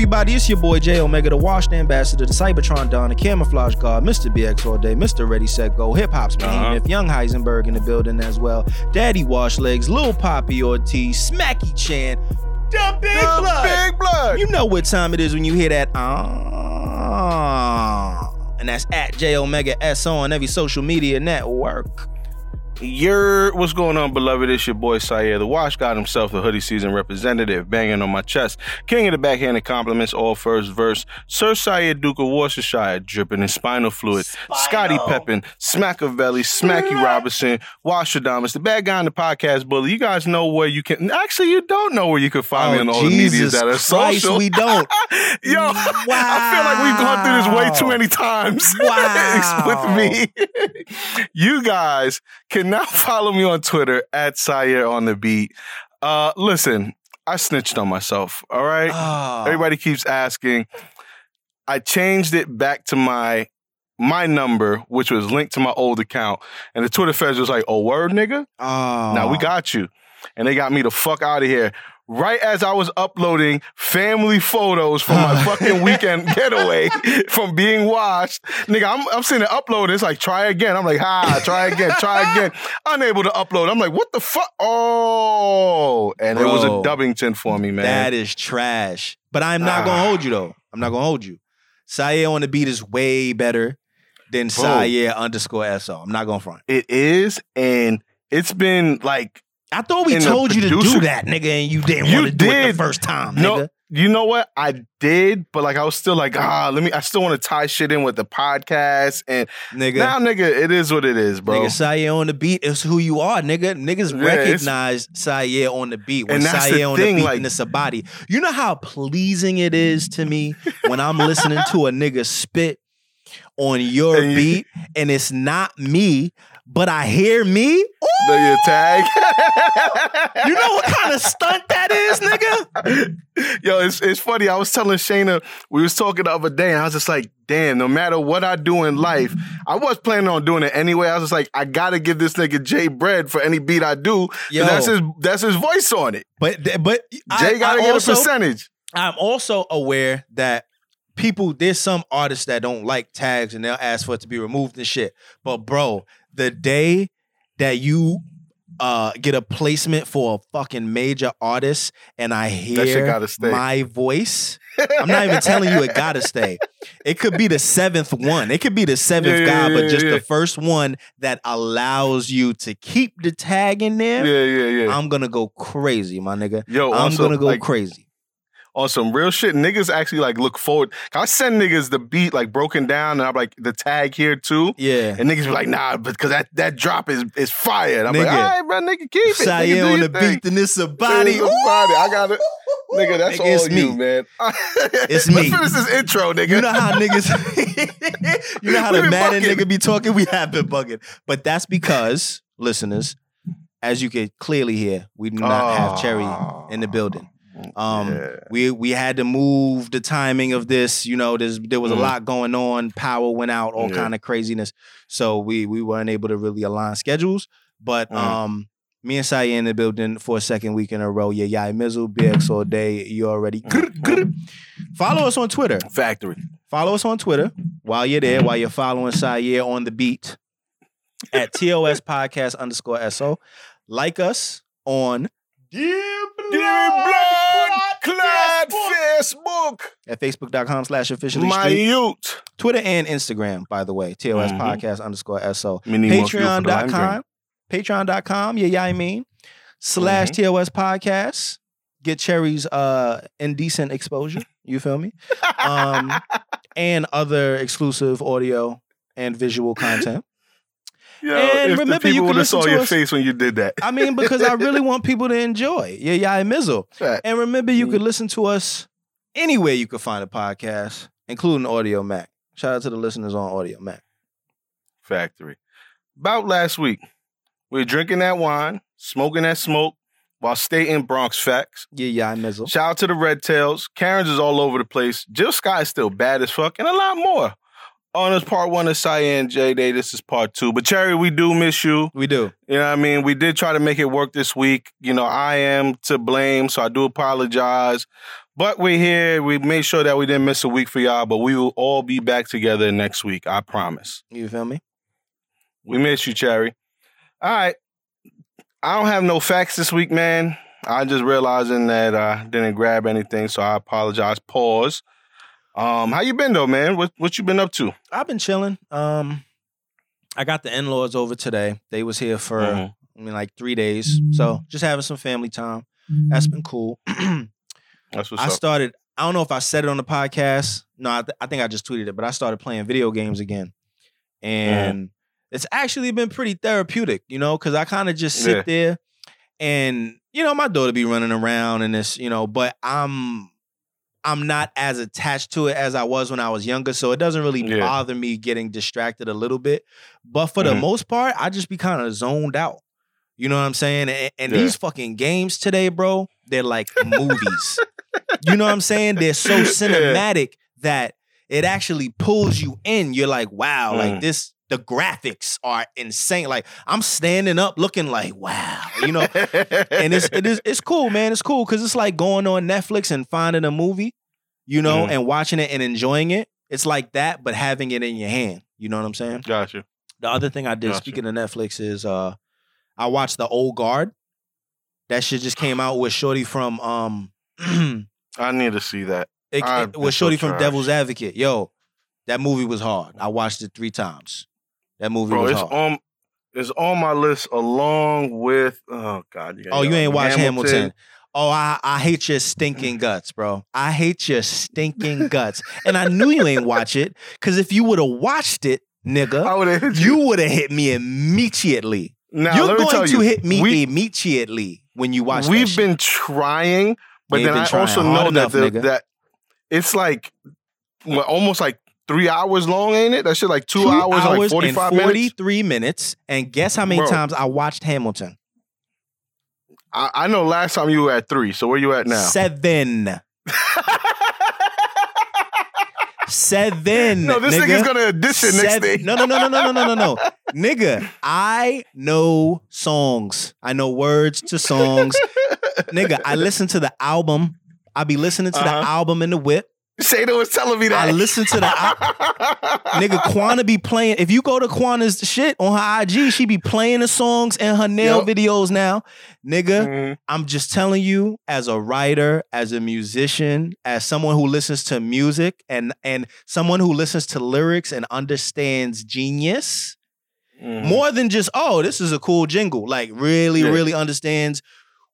What's going on, everybody? It's your boy J Omega, the washed ambassador, the Cybertron Don, the camouflage guard, Mr. BX all day, Mr. Ready Set Go, hip hop's behemoth, Young Heisenberg in the building as well, Daddy Wash Legs, Lil Poppy Ortiz, Smacky Chan, the Big Blood. Big blood. You know what time it is when you hear that ah, and that's at J Omega S on every social media network. Yer, what's going on, beloved? It's your boy Sayer, the wash god himself, the hoodie season representative, banging on my chest. King of the backhanded compliments, all first verse. Sir Sayer, Duke of Worcestershire, dripping in spinal fluid. Scotty Peppin, Smackavelli, Smacky Robinson, Washadamas, the bad guy in the podcast bully. You guys know where you can. Actually, you don't know where you can find me oh, on all the medias that are Oh, Christ, social. we don't. Yo, wow. I feel like we've gone through this way too many times Wow. with me. you guys can now follow me on Twitter at Sire on the beat. Uh, listen, I snitched on myself. All right, Oh. everybody keeps asking. I changed it back to my my number, which was linked to my old account, and the Twitter feds was like, "Oh, word, nigga." Oh. Now we got you. And they got me the fuck out of here. Right as I was uploading family photos from my fucking weekend getaway from being watched. nigga, I'm, I'm seeing it upload. It's like, try again. I'm like, ha, try again, try again. Unable to upload. I'm like, what the fuck? Oh, and it was a Bro, Dubbington for me, man. That is trash. But I'm not Ah. gonna hold you though. I'm not gonna hold you. Sayer on the beat is way better than Bro. Sayer underscore SO. I'm not gonna front. it is, and it's been like, I thought we And told you to do that, nigga, and you didn't want to do it the first time, No, nigga. you know what? I did, but like I was still like, ah, let me. I still want to tie shit in with the podcast, and Nigga. now, nigga, it is what it is, bro. Nigga, Sayer on the beat is who you are, nigga. Niggas Yeah, recognize Sayer on the beat when that's on thing, the beat like- and it's a body. You know how pleasing it is to me when I'm listening to a nigga spit on your beat and it's not me, but I hear me. The your tag. You know what kind of stunt that is, nigga? Yo, it's it's funny. I was telling Shayna, we was talking the other day, and I was just like, damn, no matter what I do in life, I was planning on doing it anyway. I was just like, I gotta give this nigga Jay bread for any beat I do. Yo. That's his that's his voice on it. But but Jay I, gotta I get also, a percentage. I'm also aware that people, there's some artists that don't like tags and they'll ask for it to be removed and shit. But bro, the day that you uh get a placement for a fucking major artist and I hear my voice, I'm not even telling you it gotta stay. It could be the seventh one. It could be the seventh Yeah, guy, yeah, but just yeah. the first one that allows you to keep the tag in there. Yeah, yeah, yeah. I'm gonna go crazy, my nigga. Yo, I'm also, gonna go like, crazy. On some real shit. Niggas actually like look forward. I send niggas the beat like broken down, and I'm like the tag here too. Yeah. And niggas be like, nah, but because that, that drop is is fire. And I'm like, Nigga. all right, bro, nigga, keep it. Nigga, Sayer on the thing. beat, then it's a body. It's a body. I got it. Nigga, that's Nigga, all it's you, me. man. It's Let's me. finish this intro, nigga. You know how niggas, you know how the Madden nigga be talking. We have been bugging, but that's because listeners, as you can clearly hear, we do not have Cherry in the ah. building. Um, Yeah. we we had to move the timing of this. You know, there's there was a Mhm. lot going on. Power went out, all Yeah. kind of craziness. So we we weren't able to really align schedules. But Mhm. um, me and Saya in the building for a second week in a row. Yeah, yeah, Mizzle, BX all day. You already Mhm. follow us on Twitter. Factory. Follow us on Twitter while you're there, while you're following Sayer on the beat at TOS Podcast underscore SO. Like us on Dear Dear blood, clad Facebook. at facebook.com slash officially My street. youth. Twitter and Instagram, by the way. TOS Mhm. Podcast underscore SO. Mini most beautiful lime drink. Patreon.com. Patreon.com, yeah, yeah, I mean. Slash Mm-hmm. TOS Podcast. Get Cherry's uh indecent exposure. You feel me? Um and other exclusive audio and visual content. Yo, And remember, you can would have listen saw to your us- face when you did that. I mean, because I really want people to enjoy. Yeah, yeah, I mizzle. Fact. And remember, you Mm. could listen to us anywhere you could find a podcast, including Audiomack. Shout out to the listeners on Audiomack. Factory. About last week, we were drinking that wine, smoking that smoke, while stating Bronx facts. Yeah, yeah, I mizzle. Shout out to the Red Tails. Karen's is all over the place. Jill Scott is still bad as fuck, and a lot more. On this part one of Cyan J Day, this is part two. But Cherry, we do miss you. We do. You know what I mean? We did try to make it work this week. You know, I am to blame, so I do apologize. But we're here. We made sure that we didn't miss a week for y'all, but we will all be back together next week. I promise. You feel me? We miss you, Cherry. All right. I don't have no facts this week, man. I'm just realizing that I didn't grab anything, so I apologize. Pause. Um, how you been though, man? What what you been up to? I've been chilling. Um, I got the in laws over today. They was here for Mhm. I mean like three days, so just having some family time. That's been cool. That's what's I up. started. I don't know if I said it on the podcast. No, I, th- I think I just tweeted it. But I started playing video games again, and it's actually been pretty therapeutic. You know, because I kind of just sit Yeah. there, and you know, my daughter be running around and this, you know, but I'm. I'm not as attached to it as I was when I was younger, so it doesn't really Yeah. bother me getting distracted a little bit. But for the Mhm. most part, I just be kind of zoned out. You know what I'm saying? And, and Yeah. these fucking games today, bro, they're like movies. you know what I'm saying? They're so cinematic that it actually pulls you in. You're like, wow, like Mm. this. The graphics are insane. Like I'm standing up, looking like, wow, you know. and it's it is it's cool, man. It's cool because it's like going on Netflix and finding a movie, you know, Mhm. and watching it and enjoying it. It's like that, but having it in your hand. You know what I'm saying? Gotcha. The other thing I did, Gotcha. speaking of Netflix, is uh I watched the Old Guard. That shit just came out with Shorty from um I need to see that. it been was so Shorty from. Devil's Advocate. Yo, that movie was hard. I watched it three times. That movie Bro, was it's hard. on it's on my list along with oh god. You oh, you ain't watched Hamilton. Hamilton. Oh, I, I hate your stinking guts, bro. I hate your stinking guts. And I knew you ain't watch it, because if you would have watched it, nigga, I would have hit you you. would have hit me immediately. Now, You're going to you, hit me we, immediately when you watch We've been trying, but then I also know enough, that the, that it's like almost like three hours long, ain't it? That shit like two, hours, and like forty five and minutes. 43 minutes. And guess how many Bro. times I watched Hamilton? I, I know last time you were at three, so where you at now? Seven. Seven. no, this nigga. nigga's gonna audition next Seven- day. No, no, no, no, no, no, no, no, no. Nigga, I know songs. I know words to songs. Nigga, I listen to the album. I be listening to the Uh-huh. album in the whip. Shada was telling me that. I listen to the al- nigga Quana be playing. If you go to Quana's shit on her IG, she be playing the songs and her nail Yup. videos now. Nigga, Mhm. I'm just telling you, as a writer, as a musician, as someone who listens to music and and someone who listens to lyrics and understands genius, Mhm. more than just, oh, this is a cool jingle. Like really, Yeah. really understands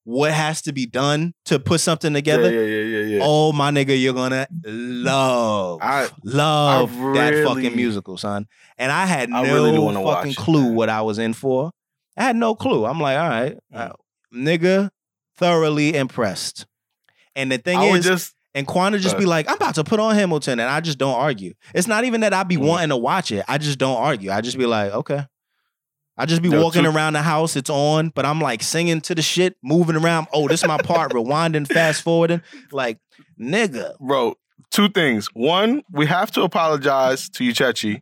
what has to be done to put something together. Yeah, yeah, yeah, yeah. Oh my nigga, you're gonna love, I love I that fucking musical, son. And I had I no really fucking watch it, clue what I was in for. I had no clue. I'm like, all right, Mm. uh, nigga, thoroughly impressed. And the thing is, just and Quana just Uh. be like, I'm about to put on Hamilton, and I just don't argue. It's not even that I be Mm. wanting to watch it. I just don't argue. I just be like, okay. I just be Yo, walking two- around the house. It's on, but I'm like singing to the shit, moving around. Oh, this is my part. rewinding, fast forwarding. Like, nigga, bro, two things. One, we have to apologize to Uchechi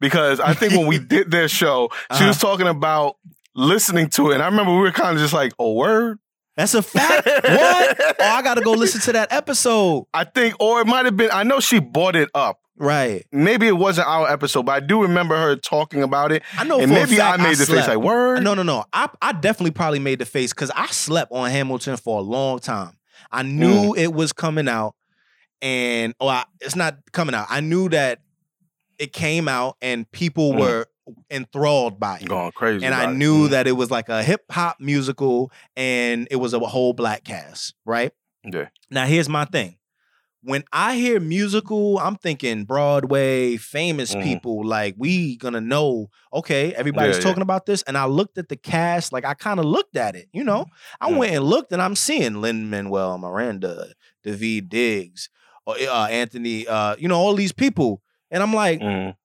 because I think when we did their show, she Uh-huh. was talking about listening to it. And I remember we were kind of just like, oh, word? that's a fact. what? Oh, I gotta go listen to that episode. I think, or it might have been, I know she bought it up. Right. Maybe it wasn't our episode, but I do remember her talking about it. I know and maybe I made the slept. face like, word? No, no, no. I, I definitely probably made the face because I slept on Hamilton for a long time. I knew Mm. it was coming out, and oh, I, it's not coming out. I knew that it came out, and people Mm. were enthralled by it. Going crazy. And I about it. knew Mm. that it was like a hip hop musical, and it was a whole black cast, right? Yeah. Now, here's my thing. When I hear musical, I'm thinking Broadway, famous Mhm. people. Like we gonna know, okay, everybody's Yeah, yeah. talking about this. And I looked at the cast, like I kind of looked at it, you know. I Mm. went and looked, and I'm seeing Lin Manuel Miranda, Daveed Diggs, or uh, Anthony, uh, you know, all these people, and I'm like, Mm.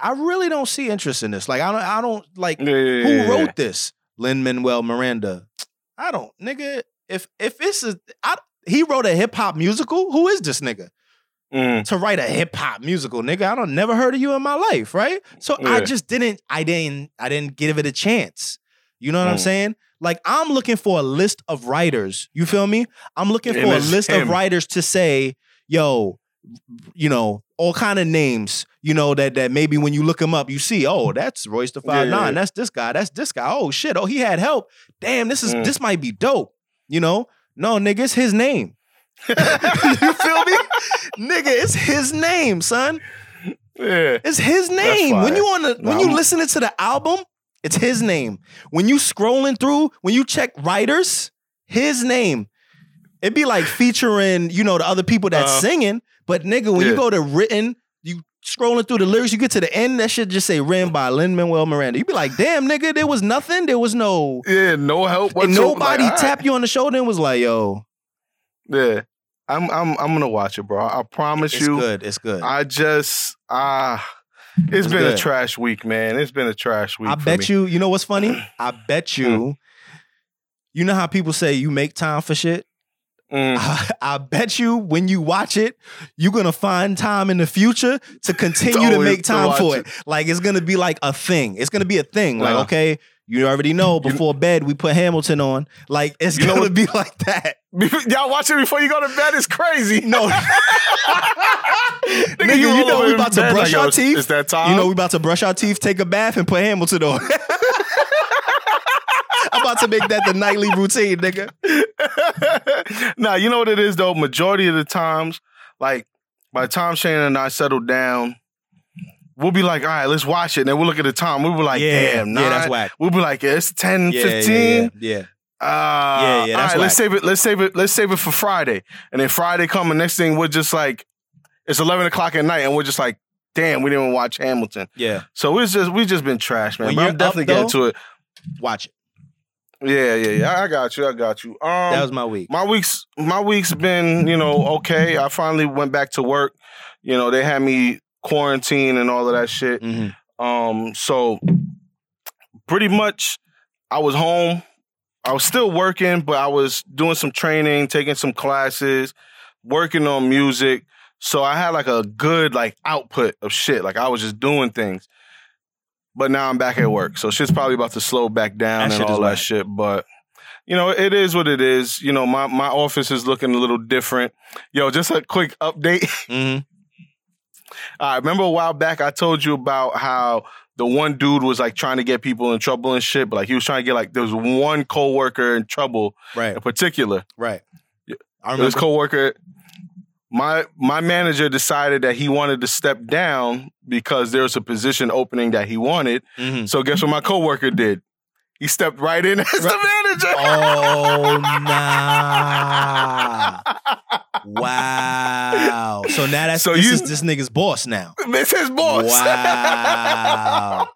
I really don't see interest in this. Like I don't, I don't like Yeah, yeah, who yeah, yeah. wrote this? Lin Manuel Miranda. I don't, nigga. If if it's a, I, he wrote a hip hop musical. Who is this nigga Mm. to write a hip hop musical, nigga? I don't never heard of you in my life, right? So I just didn't, I didn't, I didn't give it a chance. You know what I'm Mm. saying? Like I'm looking for a list of writers. You feel me? I'm looking for a list him. of writers to say, yo, you know, all kind of names, you know, that that maybe when you look him up, you see, oh, that's Royce the Five yeah, Nine. yeah. That's this guy. That's this guy. Oh shit. Oh, he had help. Damn, this is Mm. this might be dope. You know? No, nigga, it's his name. you feel me? nigga, it's his name, son. Yeah. It's his name. When you on the when you listening to the album, it's his name. When you scrolling through, when you check writers, his name. It'd be like featuring, you know, the other people that's Uh-huh. singing. But nigga, when you go to written, scrolling through the lyrics, you get to the end, that should just say written by Lin Manuel Miranda. You'd be like, damn, nigga, there was nothing. There was no Yeah, no help and nobody Like, tapped you on the shoulder and was like, yo. Yeah. I'm I'm I'm gonna watch it, bro. I promise it's you. It's good. It's good. I just ah it's It's been good. a trash week, man. It's been a trash week. I bet me. you, you know what's funny? I bet you, you know how people say you make time for shit? Mm. I, I bet you when you watch it, you're gonna find time in the future to continue to make time watch for it. it. Like it's gonna be like a thing. It's gonna be a thing. Like, Uh-huh. okay, you already know before bed we put Hamilton on. Like it's You gonna what- be like that. Y'all watch it before you go to bed. It's crazy. No. Nigga, Nigga, you roll know we about to bed brush like, our teeth. It's that time. You know, we about to brush our teeth, take a bath, and put Hamilton on. I'm about to make that the nightly routine, nigga. nah, you know what it is though. Majority of the times, like by the time Shane and I settled down, we'll be like, all right, let's watch it. And then we'll look at the time. We'll be like, yeah, damn, yeah, that's whack. We'll be like, yeah, it's 10, Yeah, 15. yeah, yeah, yeah. Uh, Yeah, yeah, all that's right, let's save it. Let's save it. Let's save it for Friday. And then Friday come, and next thing we're just like, it's eleven o'clock at night, and we're just like, damn, we didn't even watch Hamilton. Yeah, So it's just we just been trash, man. When But you're I'm definitely up, getting though- to it. watch it. Yeah, yeah, yeah. I- got you. I got you. Um, That was my week. my week's my week's been you know okay. I finally went back to work. You know they had me quarantine and all of that shit. Mhm. Um, so pretty much I was home. I was still working, but I was doing some training, taking some classes, working on music. So I had like a good like output of shit. Like I was just doing things. But now I'm back at work. So shit's probably about to slow back down That and all that whack. shit. But you know, it is what it is. You know, my my office is looking a little different. Yo, just a quick update. Mhm. I remember a while back I told you about how the one dude was like trying to get people in trouble and shit, but like he was trying to get like there was one coworker in trouble Right, in particular. right. I remember. This coworker, my my manager decided that he wanted to step down because there was a position opening that he wanted. Mhm. So guess what my coworker did? He stepped right in as the manager. Oh nah! Wow. So now that's So this you- is this nigga's boss now. It's his boss. Wow.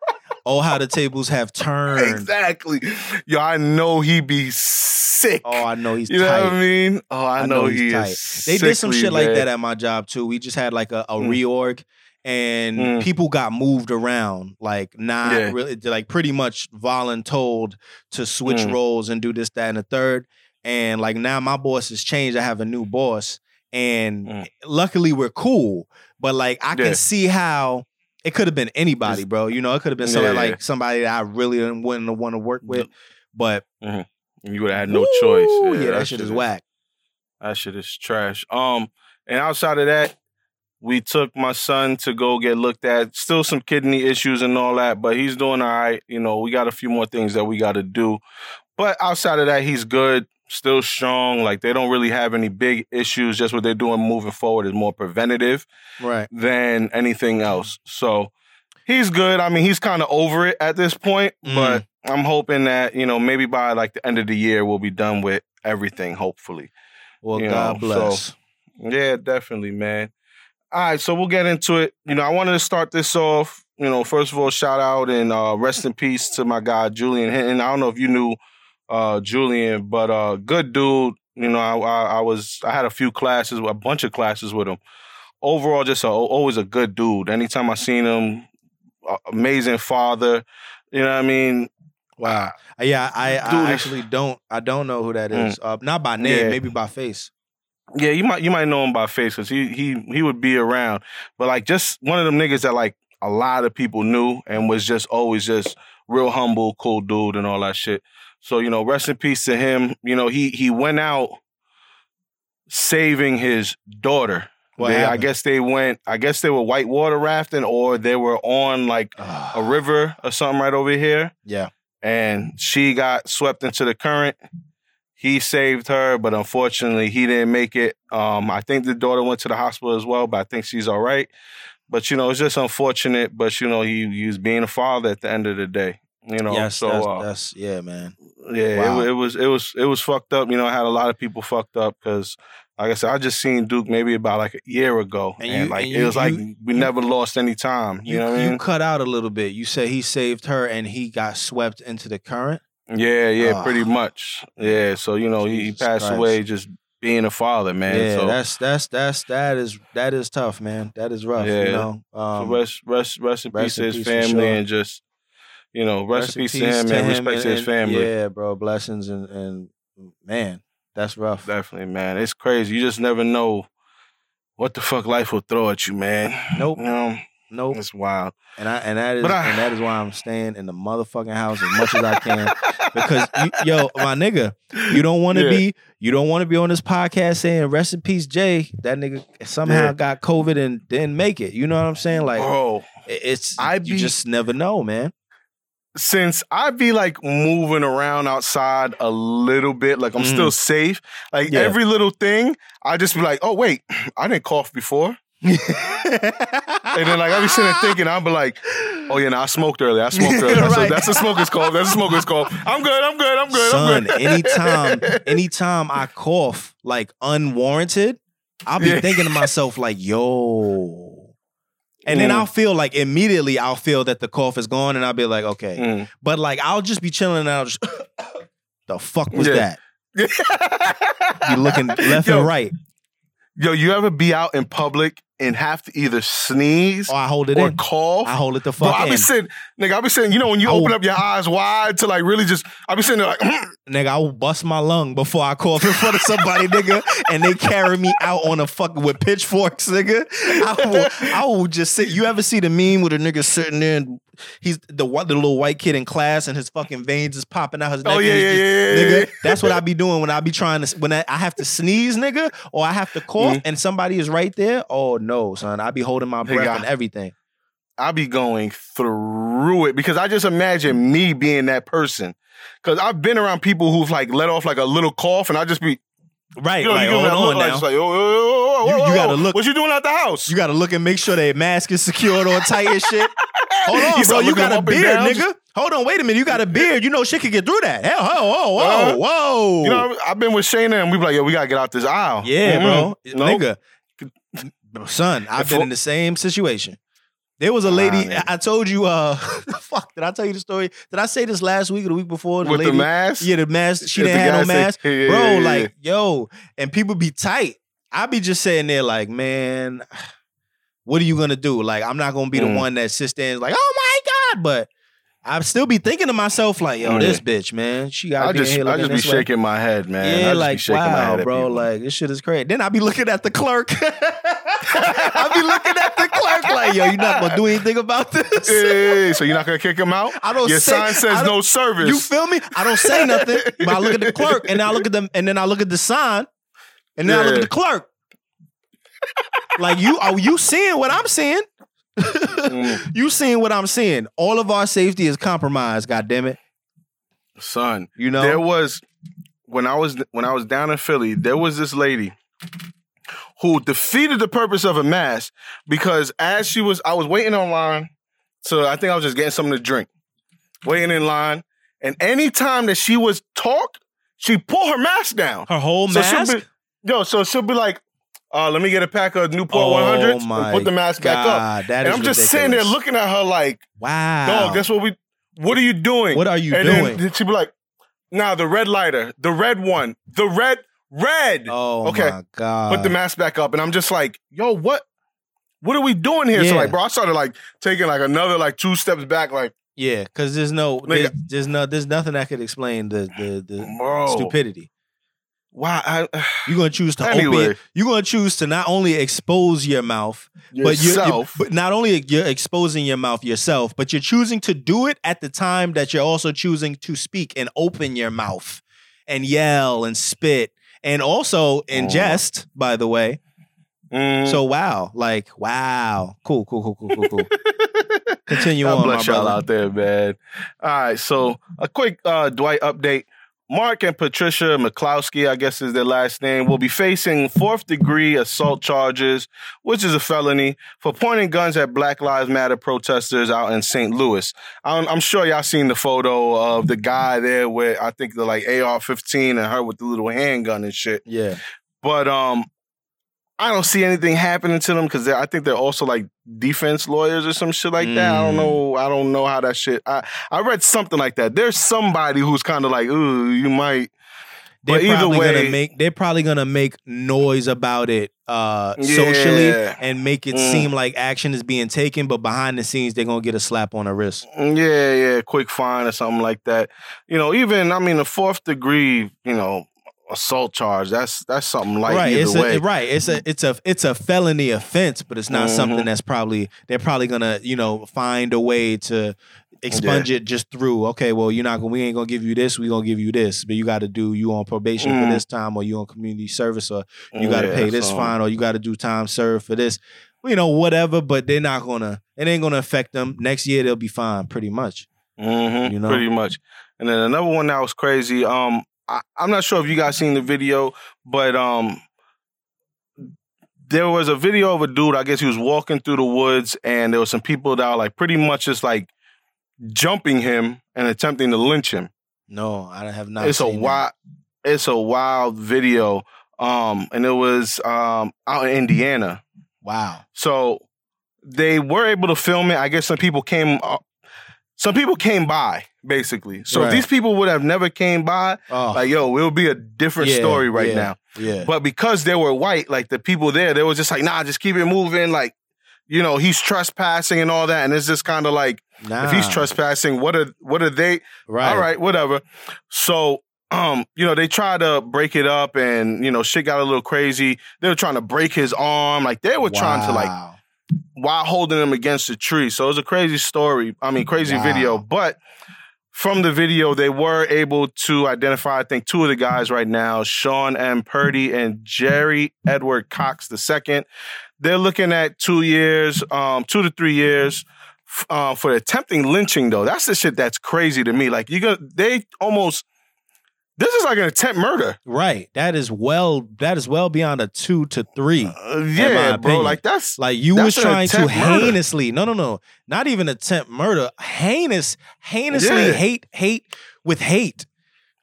Oh, how the tables have turned. exactly. Yo, I know he be sick. Oh, I know he's You know tight. what I mean? Oh, I, I know, know he he's is. They did some shit like that at my job too. We just had like a, a Mm. reorg and Mm. people got moved around, like not Yeah. really like pretty much voluntold to switch Mm. roles and do this, that, and the third. And like now my boss has changed. I have a new boss. And Mm. luckily we're cool. But like I Yeah. can see how it could have been anybody, bro. You know, it could have been somebody Yeah, yeah. like somebody that I really wouldn't want to work with. But You would have had no choice. Woo, yeah, that, shit is whack. That shit is trash. Um, and outside of that, we took my son to go get looked at. Still some kidney issues and all that, but he's doing all right. You know, we got a few more things that we got to do. But outside of that, he's good, still strong. Like they don't really have any big issues. Just what they're doing moving forward is more preventative Right. than anything else. So he's good. I mean, he's kind of over it at this point, Mm. but I'm hoping that, you know, maybe by like the end of the year, we'll be done with everything, hopefully. Well, You God know, bless. Yeah, definitely, man. All right, so we'll get into it. You know, I wanted to start this off. You know, first of all, shout out and uh, rest in peace to my guy Julian Hinton. I don't know if you knew uh, Julian, but uh, good dude. You know, I, I, I was I had a few classes, a bunch of classes with him. Overall, just a, always a good dude. Anytime I seen him, amazing father. You know what I mean? Wow. Uh, Yeah, I, I actually don't I don't know who that is. Mm. Uh, not by name, Yeah. maybe by face. Yeah, you might you might know him by face because he he he would be around, but like just one of them niggas that like a lot of people knew and was just always just real humble, cool dude, and all that shit. So you know, rest in peace to him. You know, he he went out saving his daughter. They- I guess they went. I guess they were whitewater rafting, or they were on like a river or something right over here, yeah. and she got swept into the current. He saved her, but unfortunately, he didn't make it. Um, I think the daughter went to the hospital as well, but I think she's all right. But you know, it's just unfortunate. But you know, he, he was being a father at the end of the day. You know, yes, so that's, uh, that's yeah, man. yeah, Wow. it, it was it was it was fucked up. You know, I had a lot of people fucked up because, like I said, I just seen Duke maybe about like a year ago, And and, you- like and it you- was like you- we you- never lost any time. You, You, know I you mean? cut out a little bit. You said he saved her and he got swept into the current. Yeah, yeah, Ah. pretty much. Yeah, so you know he, he passed Christ. away just being a father, man. yeah, so, that's that's that's that is that is tough, man. That is rough. You Yeah. know. so Um, rest rest rest in rest peace to his family sure. and just you know rest, in peace to him and respect to his family. Yeah, bro. Blessings and and man, that's rough. Definitely, man. It's crazy. You just never know what the fuck life will throw at you, man. Nope. You know, Nope. it's wild. And I and that is I- and that is why I'm staying in the motherfucking house as much as I can because you, yo, my nigga, you don't want to Yeah. be you don't want to be on this podcast saying rest in peace, Jay. That nigga somehow Yeah. got COVID and didn't make it. You know what I'm saying? Like Bro, it's I you just never know, man. Since I be like moving around outside a little bit, like I'm Mhm. still safe. Like Yeah. every little thing, I just be like, oh wait, I didn't cough before. and then like I be sitting there thinking, I'll be like, oh yeah, no, I smoked earlier. I smoked earlier. That's, a, Right. that's a smoker's cough. That's a smoker's cough. I'm good. I'm good. I'm good. Son, I'm good. anytime, anytime I cough like unwarranted, I'll be Yeah. thinking to myself like, "Yo," and then Mm. I'll feel like immediately I'll feel that the cough is gone, and I'll be like, "Okay," Mm. but like I'll just be chilling and I'll just, the fuck was Yeah. that? You looking left yo, and right, Yo, you ever be out in public and have to either sneeze or I hold it or in. cough? I hold it the Bro, fuck I in, be sitting, nigga. I be sitting. You know when you I open will- up your eyes wide to like really just. I be sitting there like, nigga. I will bust my lung before I cough in front of somebody, nigga, and they carry me out on a fucking with pitchforks, nigga. I will, I will just sit. You ever see the meme with a nigga sitting there and he's the the little white kid in class and his fucking veins is popping out his neck. oh yeah, yeah, just- yeah, yeah, Nigga, that's what I be doing when I be trying to when I, I have to sneeze, nigga, or I have to cough Mhm. and somebody is right there. Oh no, son, I be holding my breath Nigga, and everything. I be going through it because I just imagine me being that person. Cause I've been around people who've like let off like a little cough, and I just be, Right, you know, like, you hold that look on like, now. like, oh, oh, oh, oh, You- you gotta look- What you doing at the house? you gotta look and make sure their mask is secured or tight and shit. Hold on, You bro. You got a beard, nigga. just- Hold on, wait a minute. You got a beard. You know shit could get through that. Hell, whoa, whoa, whoa, Uh-huh. whoa. You know, I've been with Shayna, and we be like, yo, we gotta get out this aisle. yeah, bro. Mm-mm. Nope. Nigga. Son, I've been in the same situation. There was a lady, Wow, I told you, uh, fuck, did I tell you the story? Did I say this last week or the week before? With lady, the mask. Yeah, the mask. She didn't have no mask. Yeah, Bro, yeah, yeah. like, yo, and people be tight. I be just sitting there like, man, what are you gonna do? Like, I'm not gonna be the Mm. one that sits there and is like, oh my God, but I still be thinking to myself, like, yo, Mm. this bitch, man, she got I just, I just be this way. shaking my head, man. I Yeah, just be like shaking my wow, head bro. people. Like this shit is crazy. Then I be looking at the clerk. I be looking at the clerk like, yo, you're not gonna do anything about this? Hey, so you're not gonna kick him out? I don't Your say- sign says no service. You feel me? I don't say nothing, but I look at the clerk, and I look at them, and then I look at the sign, and then I look at the clerk. like you, are you seeing what I'm seeing? Mm, You seeing what I'm seeing? All of our safety is compromised. God damn it! son, You know. there was when I was when I was down in Philly, there was this lady who defeated the purpose of a mask because as she was, I was waiting online. So I think I was just getting something to drink, waiting in line, and anytime that she was talk, she pull her mask down. Her whole So mask. be, yo, so she'll be like, uh, let me get a pack of Newport oh 100s my and put the mask back up. That And is I'm just sitting there looking at her like, Wow, dog, that's what we, what are you doing? What are you and doing? then she'd be like, nah, the red lighter, the red one, the red, red. oh okay, my god! Put the mask back up. And I'm just like, yo, what? What are we doing here? So like, bro, I started like taking like another like two steps back, like, Yeah, because there's no, there's, there's no, there's nothing that could explain the the the bro, stupidity. Why? I, You're gonna choose to Anyway. open. You're gonna choose to not only expose your mouth, but you're, yourself. but not only you're exposing your mouth yourself, but you're choosing to do it at the time that you're also choosing to speak and open your mouth and yell and spit and also ingest. By the way, Mm. so wow, like wow, cool, cool, cool, cool, cool, cool. Continue God on, my bless y'all brother. out there, man. All right, so a quick uh, Dwight update. Mark and Patricia McCloskey, I guess is their last name, will be facing fourth degree assault charges, which is a felony, for pointing guns at Black Lives Matter protesters out in St. Louis. I'm, I'm sure y'all seen the photo of the guy there with, I think, the like AR 15 and her with the little handgun and shit. Yeah, But um, I don't see anything happening to them because I think they're also like defense lawyers or some shit like that. I don't Mm. know. I don't know how that shit. I I read something like that. There's somebody who's kind of like, ooh, you might. they're But either way- gonna make they're probably gonna make noise about it uh socially Yeah. and make it Mm. seem like action is being taken, but behind the scenes they're gonna get a slap on the wrist. Yeah, yeah, quick fine or something like that. You know, even I mean, a fourth degree, you know, assault charge. That's that's something like right, either it's way. a right. It's a it's a it's a felony offense, but it's not Mhm. something that's probably they're probably gonna you know find a way to expunge it just through. Okay, well you're not gonna we ain't gonna give you this. We gonna give you this, but you got to do you on probation Mm. for this time, or you on community service, or you got to Yeah, pay this so- fine, or you got to do time served for this. You know, whatever. But they're not gonna. It ain't gonna affect them. Next year they'll be fine, pretty much. hmm You know? pretty much. And then another one that was crazy. Um, I, I'm not sure if you guys seen the video, but um, there was a video of a dude. I guess he was walking through the woods, and there were some people that were like pretty much just like jumping him and attempting to lynch him. No, I have not. it's a seen that. wild, it's a wild video. Um, and it was um out in Indiana. Wow. So they were able to film it. I guess some people came up. Some people came by, basically. So Right. these people would have never came by, Oh, like, yo, it would be a different Yeah, story right yeah. now. yeah. But because they were white, like the people there, they were just like, nah, just keep it moving. Like, you know, he's trespassing and all that. And it's just kind of like, Nah. if he's trespassing, what are what are they? right. All right, whatever. So, um, you know, they tried to break it up and, you know, shit got a little crazy. They were trying to break his arm. Like they were trying to like while holding him against the tree. So it was a crazy story. I mean, crazy Wow. video. But from the video, they were able to identify, I think, two of the guys right now, Sean M. Purdy and Jerry Edward Cox II. They're looking at two years, um, two to three years. Uh, for attempting lynching, though, that's the shit that's crazy to me. Like you got, they almost. This is like an attempt murder. Right. That is well. That is well beyond a two to three. Uh, yeah, bro. Like that's Like you That's was trying to murder. heinously. No, no, no. Not even attempt murder. Heinous, heinously Yeah. hate, hate with hate.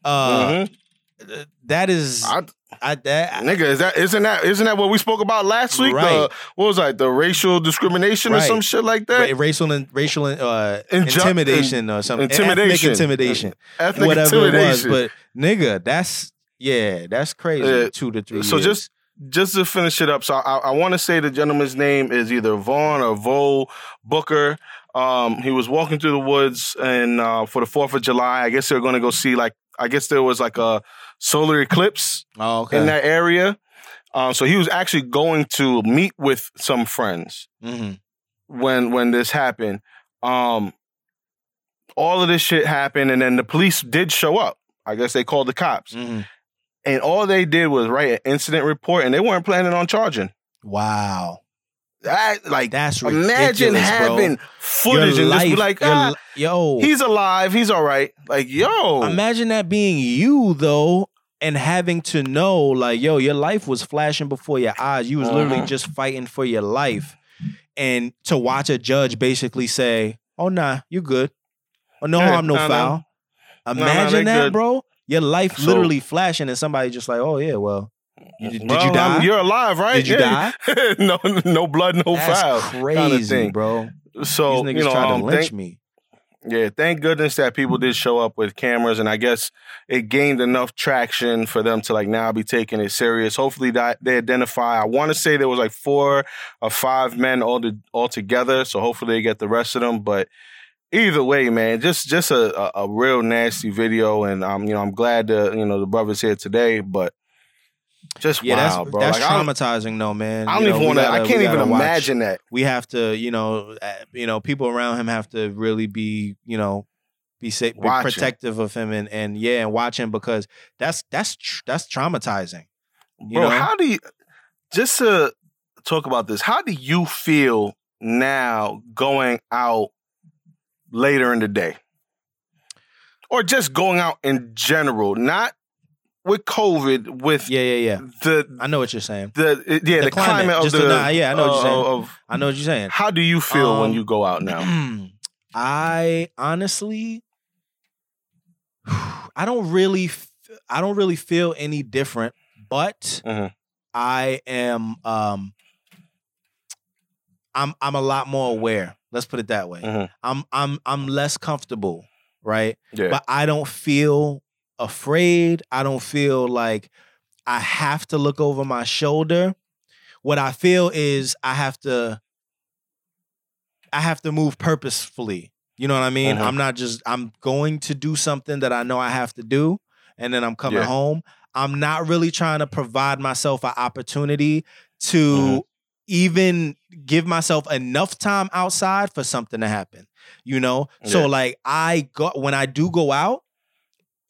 Uh, Mhm. that is. I, I, that, Nigga, is that isn't that isn't that what we spoke about last week? Right. The, what was that? The racial discrimination or some shit like that? ra- racial and racial uh, Inju- intimidation or something. intimidation. Ethnic intimidation. Ethnic whatever intimidation. it was. But nigga, that's yeah, that's crazy. Yeah. Two to three. so years. just just to finish it up, so I, I want to say the gentleman's name is either Vaughn or Vo Booker. Um, he was walking through the woods and uh, for the Fourth of July, I guess they were going to go see like I guess there was like a solar eclipse oh, okay. in that area. Um, so he was actually going to meet with some friends. hmm when when this happened. Um all of this shit happened and then the police did show up. I guess they called the cops. hmm And all they did was write an incident report and they weren't planning on charging. Wow, That like that's imagine ridiculous, bro. having footage and just be like, ah, yo, he's alive, he's all right. Like, yo. Imagine that being you though, and having to know, like, yo, your life was flashing before your eyes. You was literally Mhm. just fighting for your life, and to watch a judge basically say, "Oh nah, you good. Oh no harm, no nah, nah. Foul." nah, Imagine that, good. bro. Your life So- literally flashing, and somebody just like, "Oh yeah, well, you, did, Well, you die? I'm- You're alive, right? Did you Yeah. no, no blood, no That's foul. crazy, thing. bro. So These niggas you know, um, to lynch thank- me. Yeah, thank goodness that people did show up with cameras, and I guess it gained enough traction for them to like now be taking it serious. Hopefully, that they identify. I want to say there was like four or five men all the, all together, so hopefully they get the rest of them. But either way, man, just just a, a, a real nasty video, and um, you know, I'm glad the you know the brothers here today, but Just Yeah, wow, that's bro. that's Like, traumatizing, though, man. I don't You know, even want to. I can't even watch. imagine that. We have to, you know, uh, you know, people around him have to really be, you know, be safe, be protective of him, and and yeah, and watch him because that's that's tr- that's traumatizing. You Bro, know? how do you just to talk about this? How do you feel now going out later in the day, or just going out in general? Not with COVID, with Yeah, yeah, yeah. the I know what you're saying. the yeah the, The climate, climate, of the the- nah, yeah, I know what you're uh, saying. Of, I know what you're saying. how do you feel when Um, you go out now? I honestly, I don't really, I don't really feel any different, but Mhm. I am, um, I'm, I'm a lot more aware. Let's put it that way. Mhm. I'm, I'm, I'm less comfortable, right? Yeah, But I don't feel afraid. I don't feel like I have to look over my shoulder. What I feel is I have to I have to move purposefully. You know what I mean? Mhm. I'm not just I'm going to do something that I know I have to do and then I'm coming Yeah. home. I'm not really trying to provide myself an opportunity to Mhm. Even give myself enough time outside for something to happen. You know? So like I go when I do go out,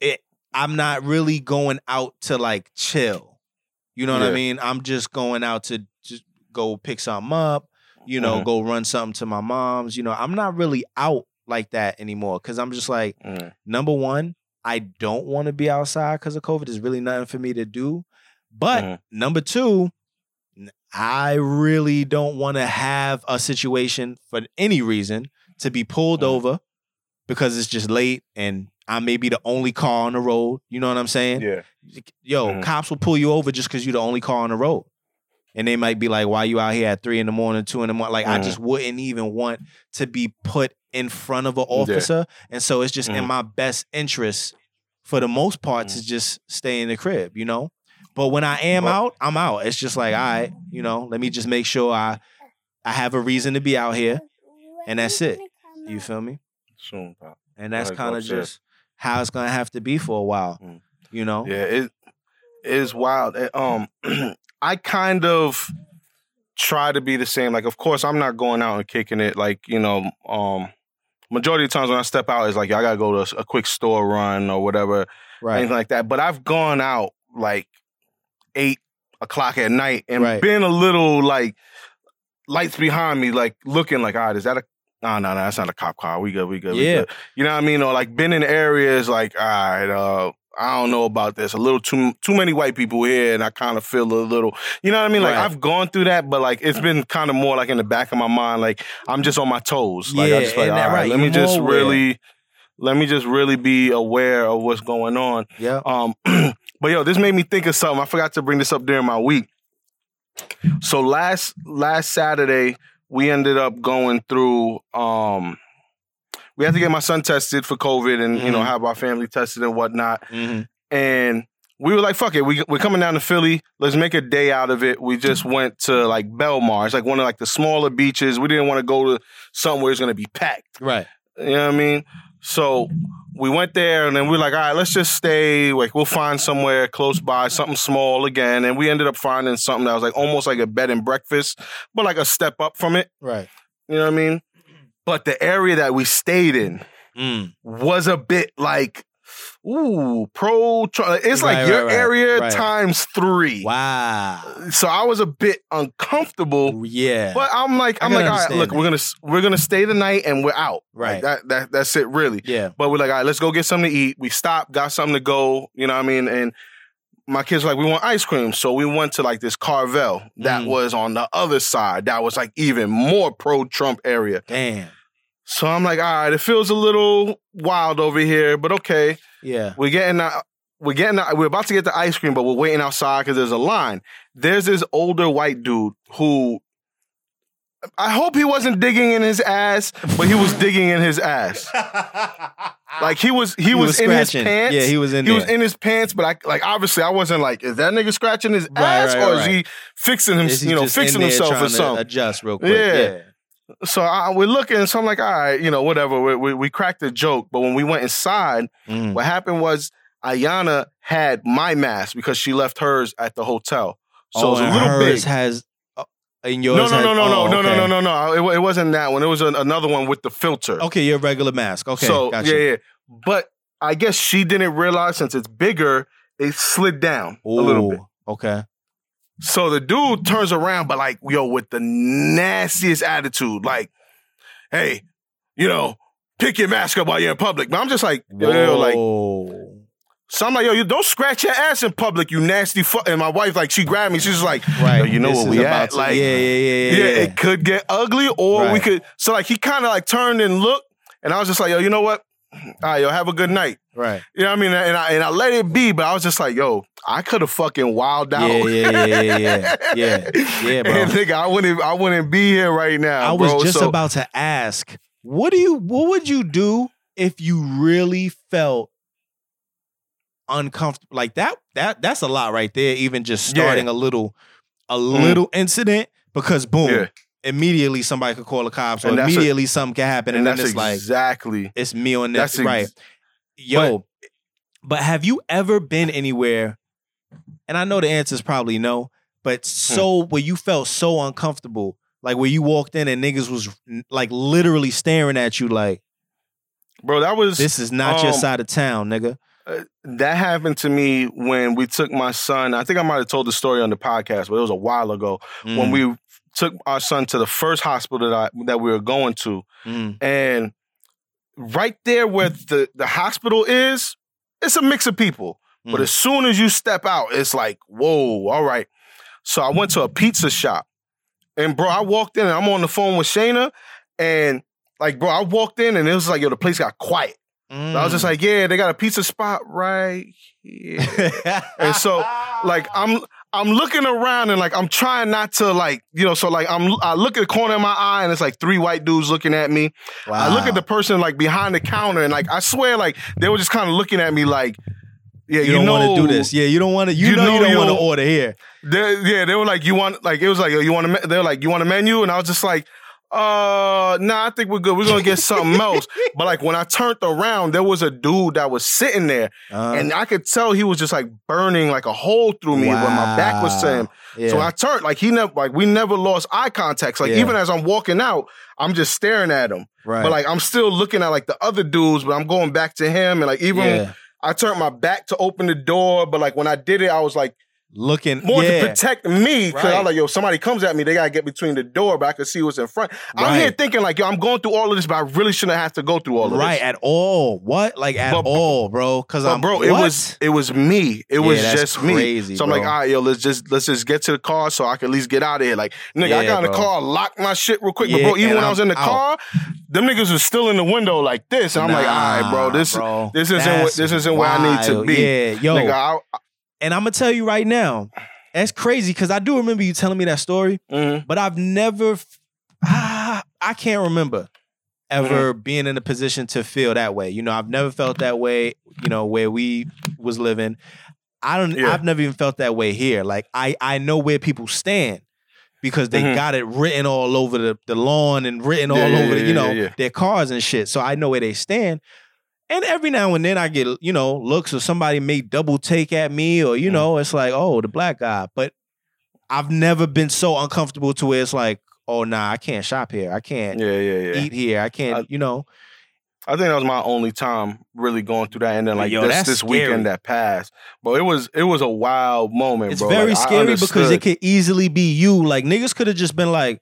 it I'm not really going out to like chill. You know what I mean? I'm just going out to just go pick something up, you know, Mhm. go run something to my mom's. You know, I'm not really out like that anymore because I'm just like, Mhm. number one, I don't want to be outside because of COVID. There's really nothing for me to do. But Mhm. number two, n- I really don't want to have a situation for any reason to be pulled Mhm. over because it's just late and I may be the only car on the road. You know what I'm saying? yeah, Yo, Mhm. cops will pull you over just because you're the only car on the road. And they might be like, why you out here at three in the morning, two in the morning? Like, I Mhm. just wouldn't even want to be put in front of an officer. And so it's just in Mhm. my best interest for the most part to just stay in the crib, you know? But when I am out, I'm out. It's just like, all right, you know, let me just make sure I I have a reason to be out here. And that's it. You feel me? soon, pop. And that's kind of just how it's gonna have to be for a while. Mm. You know? Yeah, it is wild. It, um, I kind of try to be the same. Like, of course, I'm not going out and kicking it. Like, you know, um, majority of times when I step out, it's like I gotta go to a quick store run or whatever, Right. anything like that. But I've gone out like eight o'clock at night and Right. been a little like lights behind me, like looking like, all right, is that a no, no, no, that's not a cop car. We good, we good, we Yeah. good. You know what I mean? Or like been in areas like, all right, uh, I don't know about this. A little too too many white people here, and I kind of feel a little. You know what I mean? Like Right. I've gone through that, but like it's been kind of more like in the back of my mind. Like I'm just on my toes. Like Yeah, I just like, all right, right, let me just aware. really, let me just really be aware of what's going on. Yeah. Um, but yo, this made me think of something. I forgot to bring this up during my week. So last last Saturday, we ended up going through. Um, we had to get my son tested for COVID, and you know Mhm. have our family tested and whatnot. hmm And we were like, "Fuck it, we we're coming down to Philly. Let's make a day out of it." We just went to like Belmar. It's like one of like the smaller beaches. We didn't want to go to somewhere it's gonna be packed. Right. You know what I mean? So we went there and then we are like, all right, let's just stay. Like we'll find somewhere close by, something small again. And we ended up finding something that was like almost like a bed and breakfast, but like a step up from it. Right. You know what I mean? But the area that we stayed in Mm. was a bit like, ooh, pro. It's like your right, right, area right. times three. Wow. So I was a bit uncomfortable. Yeah. But I'm like, I'm like, all right, look, that. we're gonna we're gonna stay the night and we're out. Like, Right. that that that's it, really. yeah. But we're like, all right, let's go get something to eat. We stopped, got something to go. You know what I mean? And my kids were like, we want ice cream. So we went to like this Carvel that Mm. was on the other side. That was like even more pro Trump area. Damn. So I'm like, all right, it feels a little wild over here, but okay. Yeah. We're getting we're getting we're about to get the ice cream, but we're waiting outside because there's a line. There's this older white dude who I hope he wasn't digging in his ass, but he was digging in his ass. Like he was he, was, in his pants. Yeah, he was in he there. was in his pants, but I like obviously I wasn't like, is that nigga scratching his Right, ass right, or is he fixing him, he you know, fixing himself or something? Adjust real quick. Yeah. Yeah. So I, we're looking, so I'm like, all right, you know, whatever. We, we, we cracked the joke, but when we went inside, Mm. what happened was Ayana had my mask because she left hers at the hotel. So oh, it was a little hers big. has. Uh, and no, yours no, had- no, no, oh, no, no, no, okay. no, no, no. It, it wasn't that one. It was an, another one with the filter. Okay, your regular mask. Okay, so gotcha. yeah, yeah. But I guess she didn't realize since it's bigger, it slid down a little bit. Okay. So the dude turns around, but like, yo, with the nastiest attitude, like, hey, you know, pick your mask up while you're in public. But I'm just like, yo, yo, yo, like, so I'm like, yo, you don't scratch your ass in public, you nasty fuck. And my wife, like, she grabbed me. She's just like, right. yo, you know this what is we about at? to- Like, yeah, yeah, yeah, yeah, yeah. yeah. it could get ugly, or we could. So like, he kind of like turned and looked, and I was just like, yo, you know what? All right, yo, have a good night. right. You know what I mean? And I and I let it be, but I was just like, yo, I could have fucking wilded out. Yeah, yeah, yeah, yeah, yeah, yeah, yeah, bro. And nigga, I wouldn't I wouldn't be here right now. I was bro. just So- about to ask, what do you what would you do if you really felt uncomfortable? Like that that that's a lot right there, even just Yeah. starting a little a mm. little incident because boom, Yeah. Immediately somebody could call the cops or that's a- immediately something can happen and, and then that's it's like exactly it's me on this ex- right. Yo, but, have you ever been anywhere? And I know the answer is probably no, but Hmm. so where you felt so uncomfortable, like where you walked in and niggas was like literally staring at you, like bro. That was this is not your um, side of town, nigga. uh, that happened to me when we took my son. I think I might have told the story on the podcast, but it was a while ago when Mm, we took our son to the first hospital that I, that we were going to, mm, and right there where the the hospital is, it's a mix of people. But Mm. as soon as you step out, it's like, whoa, all right. So I went to a pizza shop. And bro, I walked in and I'm on the phone with Shayna. And like, bro, I walked in and it was like, yo, the place got quiet. I was just mm. like, yeah, they got a pizza spot right here. And so, like, I'm I'm looking around and like I'm trying not to like, you know, so like I'm I look at the corner of my eye and it's like three white dudes looking at me. I look at the person like behind the counter and like I swear like they were just kind of looking at me like, yeah, you, you, don't know, want to do this. Yeah, you don't want to. You, you know, know you don't want to order here. They, yeah, they were like, you want like it was like you want to they were like you want a menu, and I was just like, uh, nah, I think we're good. We're gonna get something else. But like when I turned around, there was a dude that was sitting there, Uh, and I could tell he was just like burning like a hole through me, when my back was to him. Yeah. So I turned like he never like we never lost eye contact. Like Yeah. even as I'm walking out, I'm just staring at him. right. But like I'm still looking at like the other dudes, but I'm going back to him, and like even yeah. I turned my back to open the door, but like when I did it, I was like looking more yeah. to protect me because I'm like, yo, somebody comes at me, they gotta get between the door, but I could see what's in front. I'm here thinking like, yo, I'm going through all of this, but I really shouldn't have to go through all of right this. Right at all. What like at But- all, bro? Because I'm bro, it was it was me. It was Yeah, that's just me. so I'm like, bro. all right, yo, let's just let's just get to the car so I can at least get out of here. Like, nigga, I Yeah, got in the car, locked my shit real quick. but bro, even when I was in the I'm car, them niggas was still in the window like this, and I'm like, all right, bro, this bro. this isn't what- this isn't where I need to be. Yeah, yo, nigga, I, and I'm gonna tell you right now, that's crazy because I do remember you telling me that story, mhm. but I've never, ah, I can't remember ever Mm-hmm. being in a position to feel that way. You know, I've never felt that way. You know, where we was living, I don't. Yeah. I've never even felt that way here. Like I, I know where people stand. Because they Mhm. got it written all over the, the lawn and written all Yeah, yeah, over the, yeah, you know, yeah, yeah. their cars and shit. So I know where they stand. And every now and then I get, you know, looks or somebody may double take at me or, Mm. you know, it's like, oh, the black guy. But I've never been so uncomfortable to where it's like, oh, nah, I can't shop here. I can't yeah, yeah, yeah. eat here. I can't, I- you know. I think that was my only time really going through that, and then like Yo, this this scary. weekend that passed. But it was it was a wild moment, It's bro. very Like, scary because it could easily be you. Like niggas could have just been like,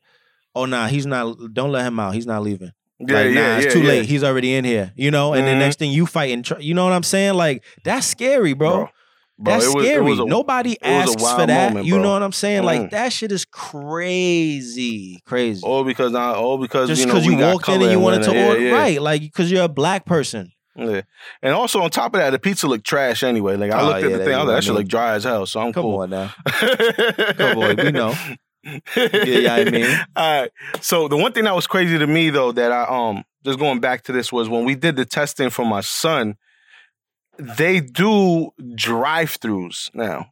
oh, nah, he's not, don't let him out. He's not leaving. Yeah, like, nah, yeah, it's yeah, too yeah. late. He's already in here, you know. And then Mhm. next thing you fighting, tr- you know what I'm saying? Like that's scary, bro. bro. Bro, That's it was, scary. A, Nobody asks for that. moment, you know what I'm saying? Like Mm. that shit is crazy, crazy. all because I, all because Just you know, because you, walked in and you wanted to order, right? Like because you're a black person. Yeah. And also on top of that, the pizza looked trash anyway. Like I Oh, looked at the thing, I was like, that know. look dry as hell. So I'm Come cool. on now. Come on, we know. Yeah, I mean. All right. So the one thing that was crazy to me though, that I um just going back to this was when we did the testing for my son, they do drive-throughs now.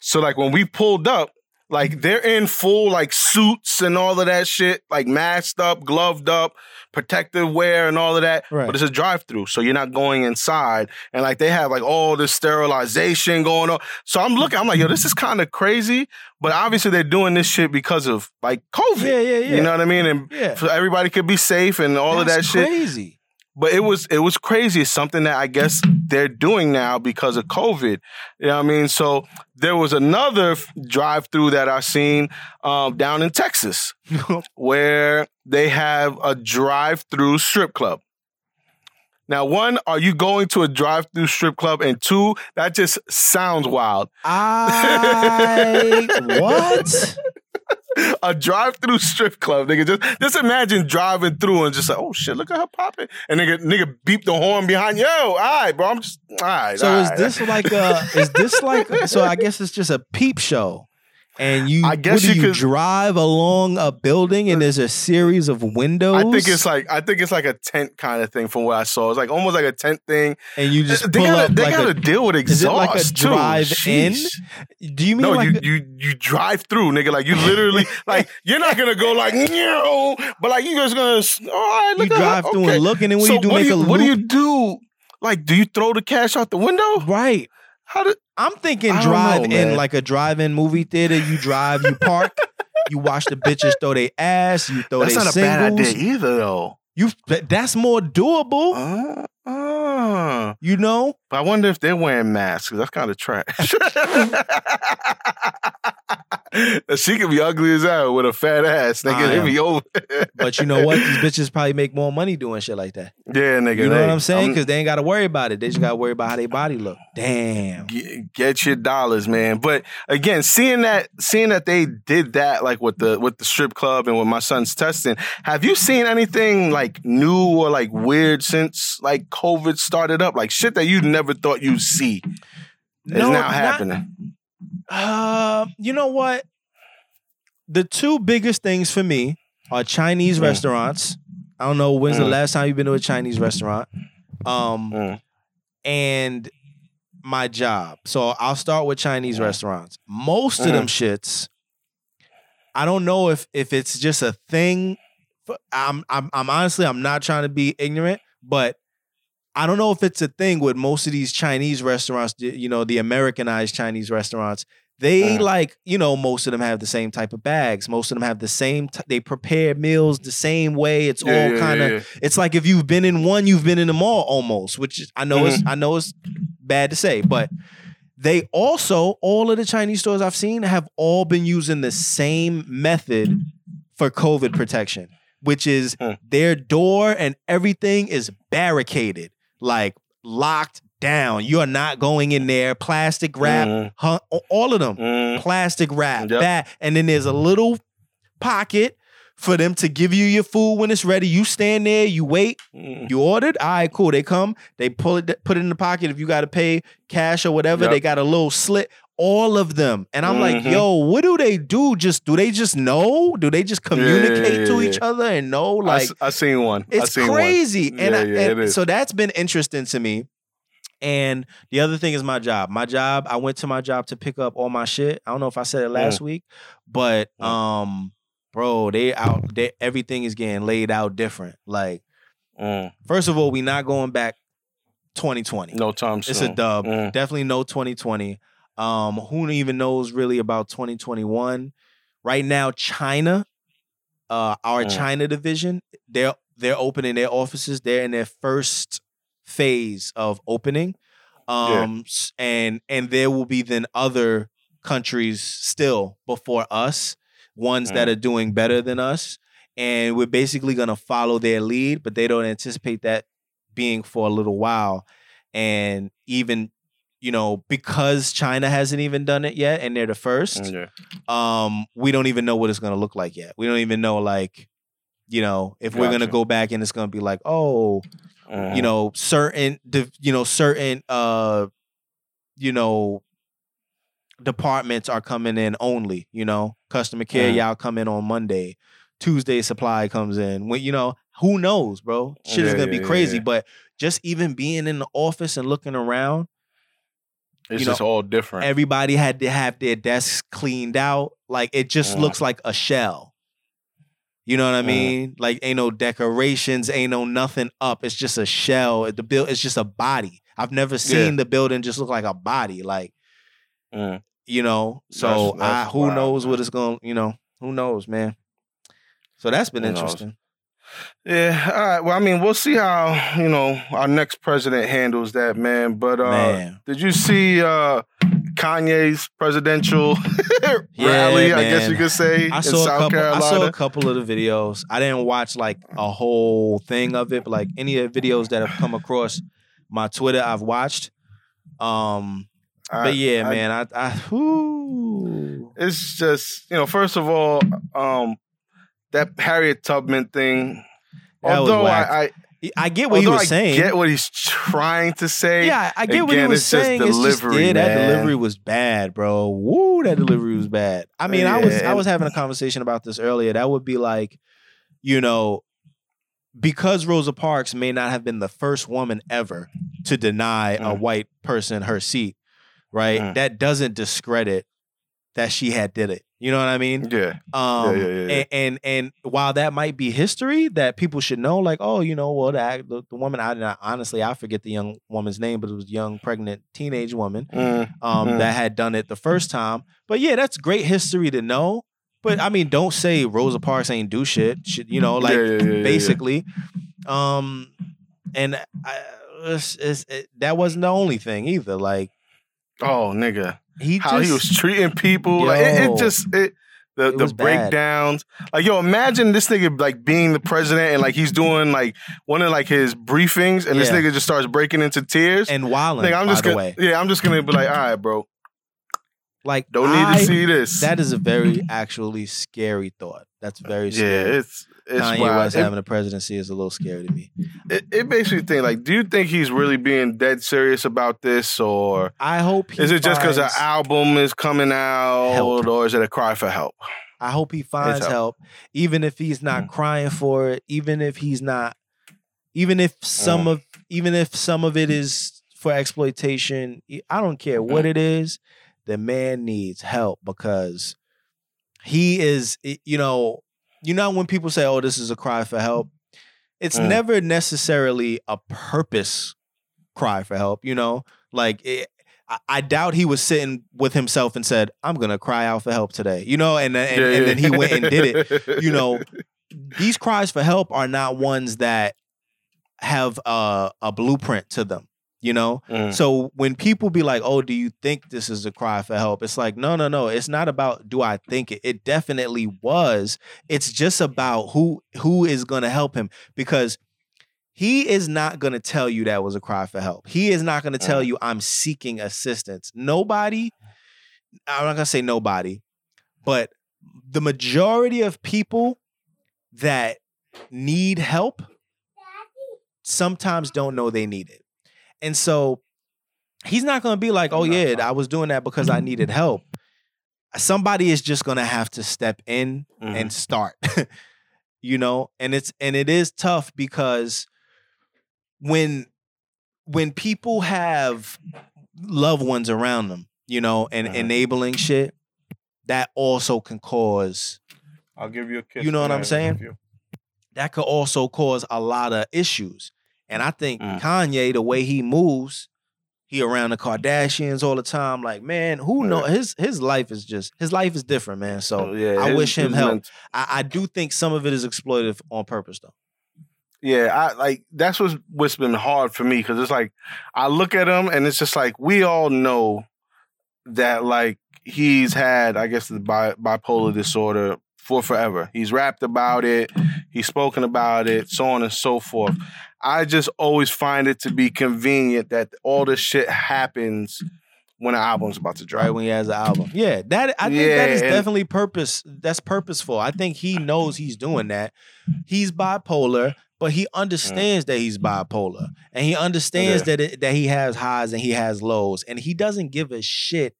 So like when we pulled up, Like they're in full like suits and all of that shit, like masked up, gloved up, protective wear and all of that. Right. But it's a drive through, so you're not going inside. And like they have like all this sterilization going on. So I'm looking, I'm like, yo, this is kind of crazy. But obviously they're doing this shit because of like COVID. Yeah, yeah, yeah. You know what I mean? And Yeah. so everybody could be safe and all of that shit. Crazy. But it was it was crazy. It's something that I guess they're doing now because of COVID. You know what I mean? So there was another drive through that I've seen um, down in Texas where they have a drive through strip club. Now, one, are you going to a drive through strip club? And two, that just sounds wild. I what? a drive-through strip club, nigga. Just just imagine driving through and just like, oh shit, look at her popping, and nigga nigga beep the horn behind. Yo, all right, bro, I'm just all right. So all is right. this like a? Is this like? So I guess it's just a peep show, and you. I guess what do you you could- drive along a building, and there's a series of windows. I think it's like I think it's like a tent kind of thing from what I saw. It's like almost like a tent thing. and you just they pull gotta, up they like gotta a. deal with exhaust Is it like a too. drive-in? Do you mean No, like? you, a- you you drive through, nigga. Like you literally, like you're not gonna go like, no, but like you just gonna. All right, you look her, drive through okay. and look, and then what so do you do? what Make do a you, what do you do? Like, do you throw the cash out the window? right. How do? I'm thinking I don't drive know, in man. like a drive-in movie theater. You drive, you park, you watch the bitches throw their ass, you throw That's their not a singles. bad idea either, though. You that- that's more doable. Uh, uh. You know, But I wonder if they're wearing masks. 'cause That's kind of trash. she could be ugly as hell with a fat ass, I nigga. Am. be over. but you know what? These bitches probably make more money doing shit like that. yeah, nigga. You know they- what I'm saying? Because they ain't got to worry about it. They just got to worry about how their body look. Damn. Get, get your dollars, man. But again, seeing that, seeing that they did that, like with the with the strip club and with my son's testing. Have you seen anything like new or like weird since like COVID started up? Like shit that you never thought you'd see is now not- happening. Uh, you know what? The two biggest things for me are Chinese Mm. restaurants. I don't know when's the Mm. last time you've been to a Chinese restaurant. Um, Mm. and my job. So I'll start with Chinese Mm. restaurants. Most of them shits. I don't know if if it's just a thing. I'm I'm I'm honestly I'm not trying to be ignorant, but I don't know if it's a thing with most of these Chinese restaurants. You know, the Americanized Chinese restaurants. They Mm. like you know most of them have the same type of bags. Most of them have the same. T- they prepare meals the same way. It's Yeah, all yeah, kind of yeah, it's like if you've been in one, you've been in them all almost, which I know Mm-hmm. it's I know it's bad to say, but they also all of the Chinese stores I've seen have all been using the same method for COVID protection, which is their door and everything is barricaded, like locked down. You are not going in there. Plastic wrap, huh, all of them Mm. plastic wrap, Yep. bag, and then there's a little pocket for them to give you your food when it's ready. You stand there, you wait, Mm. you ordered. All right, cool. They come, they pull it, put it in the pocket. If you got to pay cash or whatever, Yep. they got a little slit. All of them, and I'm like, Mhm. yo, what do they do? Just do they just know? Do they just yeah, communicate to yeah, each other and know? I Like, s- I, seen one. I it's seen one. crazy. And, Yeah, I, yeah, and so that's been interesting to me. And the other thing is my job. My job, I went to my job to pick up all my shit. I don't know if I said it last week, but Mm. um, bro, they out they everything is getting laid out different. Like, Mm. first of all, we not going back 2020. No time soon. It's a dub. Mm. Definitely no 2020. Um, who even knows really about 2021? Right now, China, uh, our Mm. China division, they're they're opening their offices. They're in their first phase of opening. Um, s- and and there will be then other countries still before us, ones that Mm. are doing better than us. And we're basically gonna follow their lead, but they don't anticipate that being for a little while. And even, you know, because China hasn't even done it yet and they're the first, Yeah. um, we don't even know what it's gonna look like yet. We don't even know like, you know, if we're gonna go back and it's gonna be like, oh, Mhm. you know, certain you know, certain uh, you know, departments are coming in only, you know, customer care, Mhm. y'all come in on Monday. Tuesday supply comes in. When you know, who knows, bro? Shit is gonna be yeah, crazy. yeah. But just even being in the office and looking around, It's you know, just all different. everybody had to have their desks cleaned out. Like it just Mm. looks like a shell. You know what I Mm. mean? Like ain't no decorations, ain't no nothing up. It's just a shell. The build it's just a body. I've never seen the building just look like a body. Like Mm. you know. So That's- I, who wild, knows what it's going. To, you know, who knows, man. So that's been Who knows? Yeah, all right. Well, I mean, we'll see how you know our next president handles that, man. But uh, Man. did you see uh, Kanye's presidential Yeah, rally? I guess you could say I in saw couple. Carolina. I saw a couple of the videos. I didn't watch like a whole thing of it, but like any of the videos that have come across my Twitter, I've watched. Um, I- but yeah, I- man, I, I whew. it's just you know, first of all, um, that Harriet Tubman thing. That although. I, I I get what he was I saying. get what he's trying to say. yeah, I get what he was it's just saying. It's just delivery, yeah, that man. delivery was bad, bro. Woo, that delivery was bad. I mean, I was I was having a conversation about this earlier. That would be like, you know, because Rosa Parks may not have been the first woman ever to deny a Mm. white person her seat, right? Mm. That doesn't discredit that she had did it. You know what I mean? Yeah, Um, yeah, yeah, yeah. And, and and while that might be history that people should know, like, oh, you know, well, the the, the woman, I I- honestly I forget the young woman's name, but it was a young pregnant teenage woman Mm, um, Mhm. that had done it the first time. But yeah, that's great history to know. But I mean, don't say Rosa Parks ain't do shit. Shit, you know, like yeah, yeah, yeah, yeah. basically. Um, and I, it's, it's, it, that wasn't the only thing either. Like Oh, nigga. he how just, he was treating people. Like, it, it just it the It the was bad. breakdowns. Like yo, imagine this nigga like being the president and like he's doing like one of like his briefings, and this Yeah. nigga just starts breaking into tears. and Wildin, Nigga, I'm by just the gonna way, yeah, I'm just gonna be like, all right, bro, like don't need to see this. That is a very actually scary thought. That's very yeah, scary. it's it's Kanye wild. West It- having a presidency is a little scary to me. it, it makes me think like, do you think he's really being dead serious about this, or I hope he is it just because an album is coming out, Help. or is it a cry for help? I hope he finds help. help, even if he's not Mm. crying for it, even if he's not, even if some Mm. of, even if some of it is for exploitation. I don't care Mm-hmm. what it is. The man needs help because he is, you know, you know when people say, "Oh, this is a cry for help," it's Mm. never necessarily a purpose cry for help. You know, like it, I, I doubt he was sitting with himself and said, "I'm gonna cry out for help today," you know, and and, and then he went and did it. You know, these cries for help are not ones that have a, a blueprint to them. You know, Mm. so when people be like, "Oh, do you think this is a cry for help?" It's like, no, no, no. It's not about do I think it. It definitely was. It's just about who who is going to help him because he is not going to tell you that was a cry for help. He is not going to tell Mm. you I'm seeking assistance. Nobody. I'm not going to say nobody, but the majority of people that need help sometimes don't know they need it. And so he's not going to be like, "Oh yeah, I was doing that because I needed help." Somebody is just going to have to step in Mhm. and start. you know, and it's and it is tough because when when people have loved ones around them, you know, and Mhm. enabling shit, that also can cause I'll give you a kiss. You know what I'm saying? that could also cause a lot of issues. And I think Mm. Kanye, the way he moves, he around the Kardashians all the time. Like, man, who Yeah. know his his life is just his life is different, man. So Oh, yeah, I his- wish him help. I, I do think some of it is exploitive on purpose, though. Yeah, I like that's what's what's been hard for me because it's like I look at him and it's just like we all know that like he's had I guess the bi- bipolar disorder for forever. He's rapped about it, he's spoken about it, so on and so forth. I just always find it to be convenient that all this shit happens when an album's about to drop. Right when he has an album, yeah, that I think that Yeah, is and- definitely purpose. That's purposeful. I think he knows he's doing that. He's bipolar, but he understands that he's bipolar, and he understands that it, that he has highs and he has lows, and he doesn't give a shit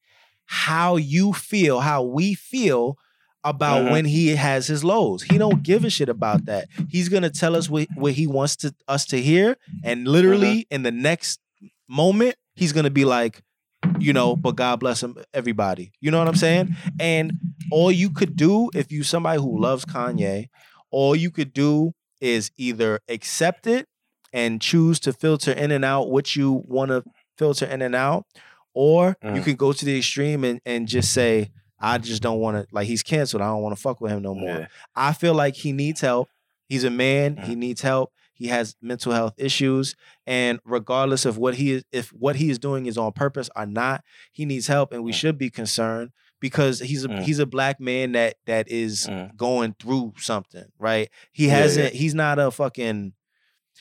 how you feel, how we feel about Mhm. when he has his lows. He don't give a shit about that. He's gonna tell us what, what he wants to us to hear, and literally in the next moment, he's gonna be like, you know, but God bless him, everybody. You know what I'm saying? And all you could do if you somebody who loves Kanye, all you could do is either accept it and choose to filter in and out what you want to filter in and out, or mm. you can go to the extreme and, and just say, I just don't want to like he's canceled. I don't want to fuck with him no more. Yeah. I feel like he needs help. He's a man. Mm. He needs help. He has mental health issues, and regardless of what he is, if what he is doing is on purpose or not, he needs help, and we mm. should be concerned because he's a mm. he's a black man that that is mm. going through something, right? He hasn't. Yeah. He's not a fucking.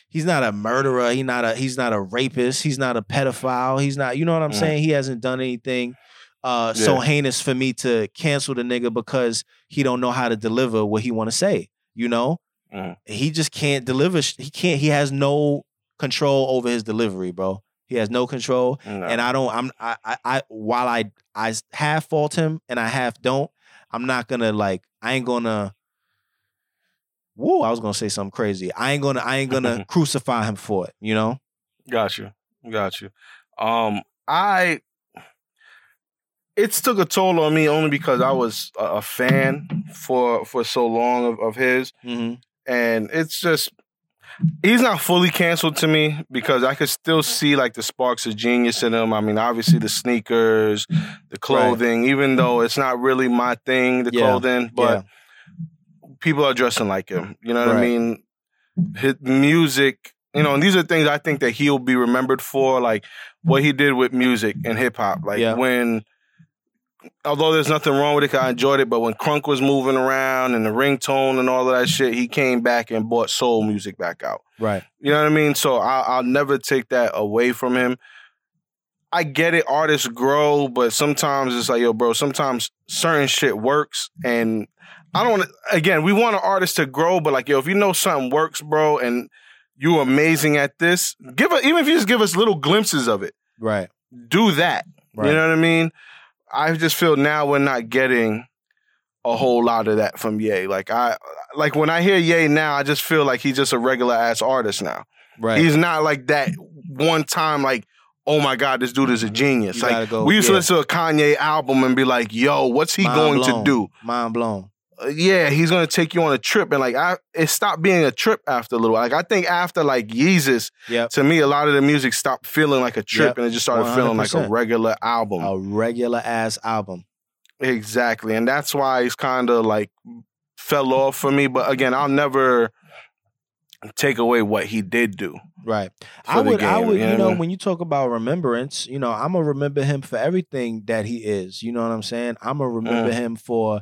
He's not a murderer. He's not a. He's not a rapist. He's not a pedophile. He's not. You know what I'm mm. saying? He hasn't done anything uh, yeah. so heinous for me to cancel the nigga because he don't know how to deliver what he want to say. You know, mm. he just can't deliver. He can't. He has no control over his delivery, bro. He has no control, no. and I don't. I'm. I, I. I. While I. I half fault him and I half don't. I'm not gonna like. I ain't gonna. Whoa! I was gonna say something crazy. I ain't gonna. I ain't gonna crucify him for it. You know. Got you. Got you. Um. I it's took a toll on me only because I was a, fan for for so long of, of his, mm-hmm. and it's just he's not fully canceled to me because I could still see like the sparks of genius in him. I mean, obviously the sneakers, the clothing, right. even though it's not really my thing, the yeah. clothing, but yeah. people are dressing like him. You know what right. I mean? His music, you know, and these are things I think that he'll be remembered for, like what he did with music and hip hop. Like yeah. when although there's nothing wrong with it, I enjoyed it. But when Crunk was moving around and the ringtone and all of that shit, he came back and brought soul music back out. Right. You know what I mean? So I, I'll never take that away from him. I get it, artists grow, but sometimes it's like, yo, bro, sometimes certain shit works. And I don't, want again, we want an artist to grow, but like, yo, if you know something works, bro, and you're amazing at this, give it, even if you just give us little glimpses of it. Right. Do that. Right. You know what I mean? I just feel now we're not getting a whole lot of that from Ye. Like I like when I hear Ye now, I just feel like he's just a regular ass artist now. Right. He's not like that one time like, oh my God, this dude is a mm-hmm. genius. You like go, we used yeah. to listen to a Kanye album and be like, yo, what's he Mind going blown. to do? Mind blown. Yeah, he's gonna take you on a trip, and like I, it stopped being a trip after a little. Like I think after like Yeezus, yep. to me, a lot of the music stopped feeling like a trip, yep. and it just started 100%. feeling like a regular album, a regular ass album. Exactly, and that's why it's kind of like fell off for me. But again, I'll never take away what he did do. Right. I would, game, I would, you know, you know when you talk about remembrance, you know, I'm gonna remember him for everything that he is. You know what I'm saying? I'm gonna remember mm. him for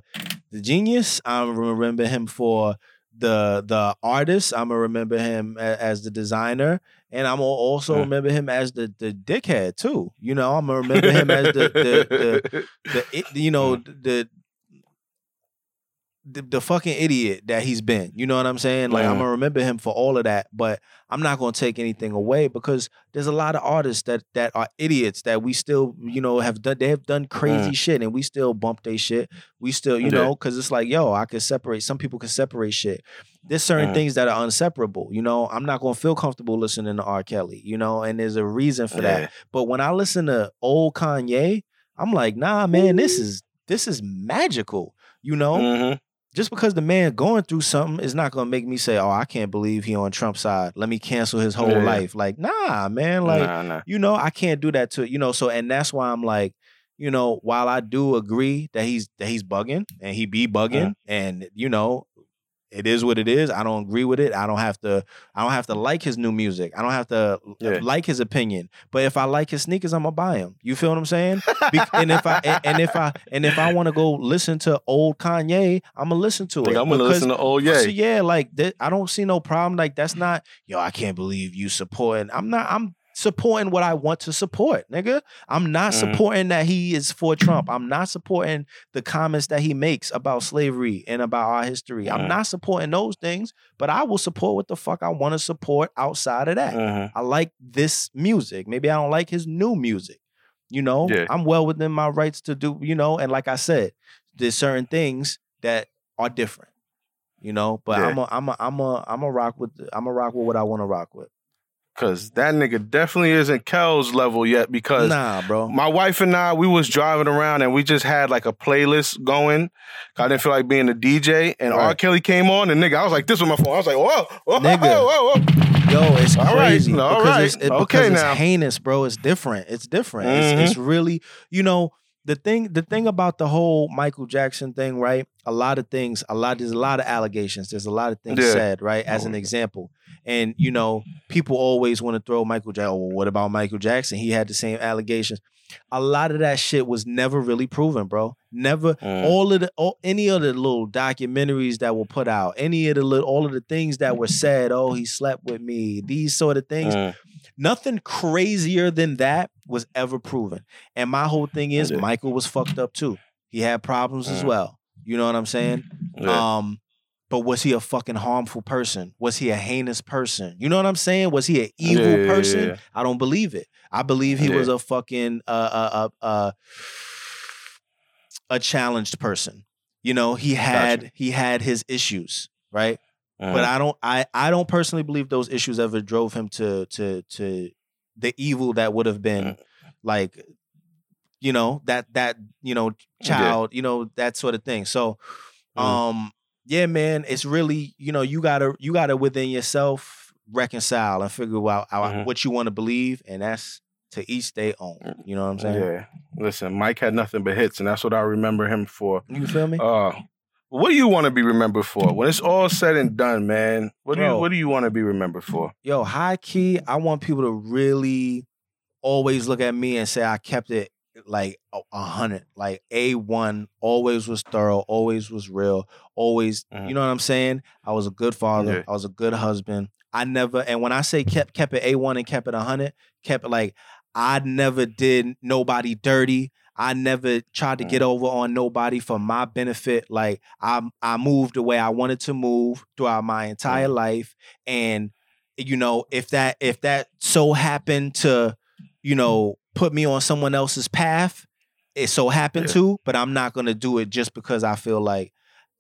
the genius. I'm gonna remember him for the the artist. I'm gonna remember him as, as the designer, and I'm gonna also remember him as the the dickhead too. You know, I'm gonna remember him as the the the, the, the you know the the, the, fucking idiot that he's been. You know what I'm saying? Like I'm gonna remember him for all of that, but I'm not gonna take anything away because there's a lot of artists that that are idiots that we still, you know, have done they have done crazy mm. shit and we still bump their shit. We still, you yeah. know, because it's like, yo, I can separate. Some people can separate shit. There's certain things that are inseparable. You know, I'm not gonna feel comfortable listening to R. Kelly. You know, and there's a reason for yeah. that. But when I listen to old Kanye, I'm like, nah, man, this is this is magical. You know, mm-hmm just because the man going through something is not gonna make me say, "Oh, I can't believe he on Trump's side. Let me cancel his whole yeah. life." Like, nah, man. Like, nah, nah. you know, I can't do that to you know. So, and that's why I'm like, you know, while I do agree that he's that he's bugging and he be bugging, mm-hmm. and you know, it is what it is. I don't agree with it. I don't have to. I don't have to like his new music. I don't have to yeah. like his opinion. But if I like his sneakers, I'm gonna buy them. You feel what I'm saying? Be- and if I and, and, if I and if I want to go listen to old Kanye, I'm gonna listen to it. Like I'm gonna listen to old Ye. Yeah, like that, I don't see no problem. Like that's not yo. I can't believe you supporting. I'm not. I'm supporting what I want to support, nigga. I'm not mm. supporting that he is for Trump. I'm not supporting the comments that he makes about slavery and about our history. Mm. I'm not supporting those things, but I will support what the fuck I want to support outside of that. Mm-hmm. I like this music. Maybe I don't like his new music. You know, yeah. I'm well within my rights to do, you know, and like I said, there's certain things that are different. You know, but yeah. I'm a I'm a I'm a I'm a rock with I'm a rock with what I want to rock with. Cause that nigga definitely isn't Kel's level yet. Because Nah, bro. my wife and I, we was driving around and we just had like a playlist going. I didn't feel like being a DJ, and R. Kelly came on, and nigga, I was like this with my phone. I was like, whoa, whoa, Nigga. whoa, whoa, whoa. Yo, it's All right, crazy all because right. it's it, Okay because it's now. heinous, bro. It's different. It's different. Mhm. It's, it's really, you know, the thing. The thing about the whole Michael Jackson thing, right? A lot of things. A lot. There's a lot of allegations. There's a lot of things Yeah. said, right? As an example, and you know, people always want to throw Michael Jackson. Oh, well, what about Michael Jackson? He had the same allegations. A lot of that shit was never really proven, bro. Never Mm. all of the all, any of the little documentaries that were put out, any of the little all of the things that were said, oh, he slept with me, these sort of things. Mm. Nothing crazier than that was ever proven. And my whole thing is Yeah. Michael was fucked up too. He had problems as Mm. well. You know what I'm saying? Yeah. Um, but was he a fucking harmful person? Was he a heinous person? You know what I'm saying? Was he an evil Yeah, person? I don't believe it. I believe he was a fucking uh uh uh uh a challenged person. You know, he had he had his issues, right? Mm. But I don't I I don't personally believe those issues ever drove him to to to the evil that would have been Mm. like you know that that you know child you know that sort of thing so Mm. um yeah man it's really you know you gotta you gotta within yourself reconcile and figure out how, Mhm. what you want to believe and that's to each their own you know what i'm saying yeah. Listen, Mike had nothing but hits, and that's what I remember him for. you feel me Uh, what do you want to be remembered for? When it's all said and done, man, what do you Bro. what do you want to be remembered for? yo high key i want people to really always look at me and say i kept it like a a hundred like a1 always was thorough always was real always Mhm. you know what i'm saying i was a good father Yeah. i was a good husband i never and when i say kept kept it a1 and kept it a 100 kept it like i never did nobody dirty I never tried to Mm. get over on nobody for my benefit. Like I, I moved the way I wanted to move throughout my entire Mm. life, and you know, if that if that so happened to, you know, put me on someone else's path, it so happened Yeah. to, but I'm not gonna do it just because I feel like,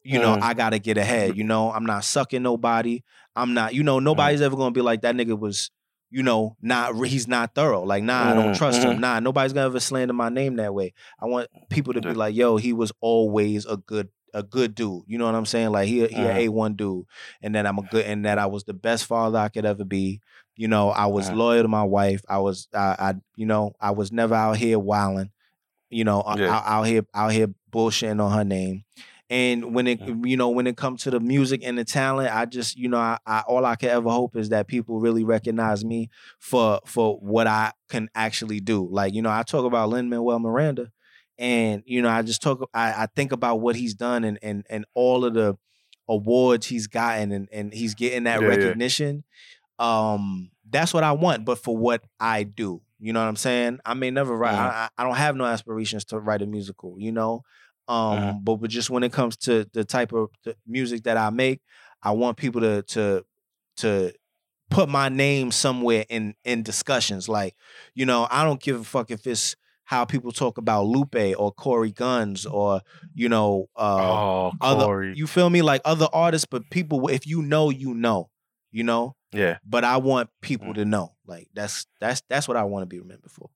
you know, Mm. I gotta get ahead. You know, I'm not sucking nobody. I'm not, you know, nobody's ever gonna be like that nigga was, you know, not he's not thorough. Like, nah, I don't Mm, trust him. Nah, nobody's gonna ever slander my name that way. I want people to be like, yo, he was always a good a good dude. You know what I'm saying? Like he he Mhm. a A1 dude. And then I'm a good and that I was the best father I could ever be. You know, I was Mhm. loyal to my wife. I was I, I you know, I was never out here wilding, you know, uh, Yeah. out, out here out here bullshitting on her name. And when it Mhm. you know when it comes to the music and the talent, I just you know I, I all I can ever hope is that people really recognize me for for what I can actually do. Like you know I talk about Lin Manuel Miranda, and you know I just talk I, I think about what he's done and and and all of the awards he's gotten and and he's getting that Yeah, yeah. recognition. Um, that's what I want, but for what I do. You know what I'm saying? I may never write. I, I I don't have no aspirations to write a musical. You know, um, Mhm. but but just when it comes to the type of the music that I make, I want people to to to put my name somewhere in in discussions. Like, you know, I don't give a fuck if it's how people talk about Lupe or Corey Gunz or you know uh, oh, other. Corey. You feel me? Like other artists, but people. If you know, you know. You know. yeah. But I want people Mm. to know. Like that's that's that's what I want to be remembered for.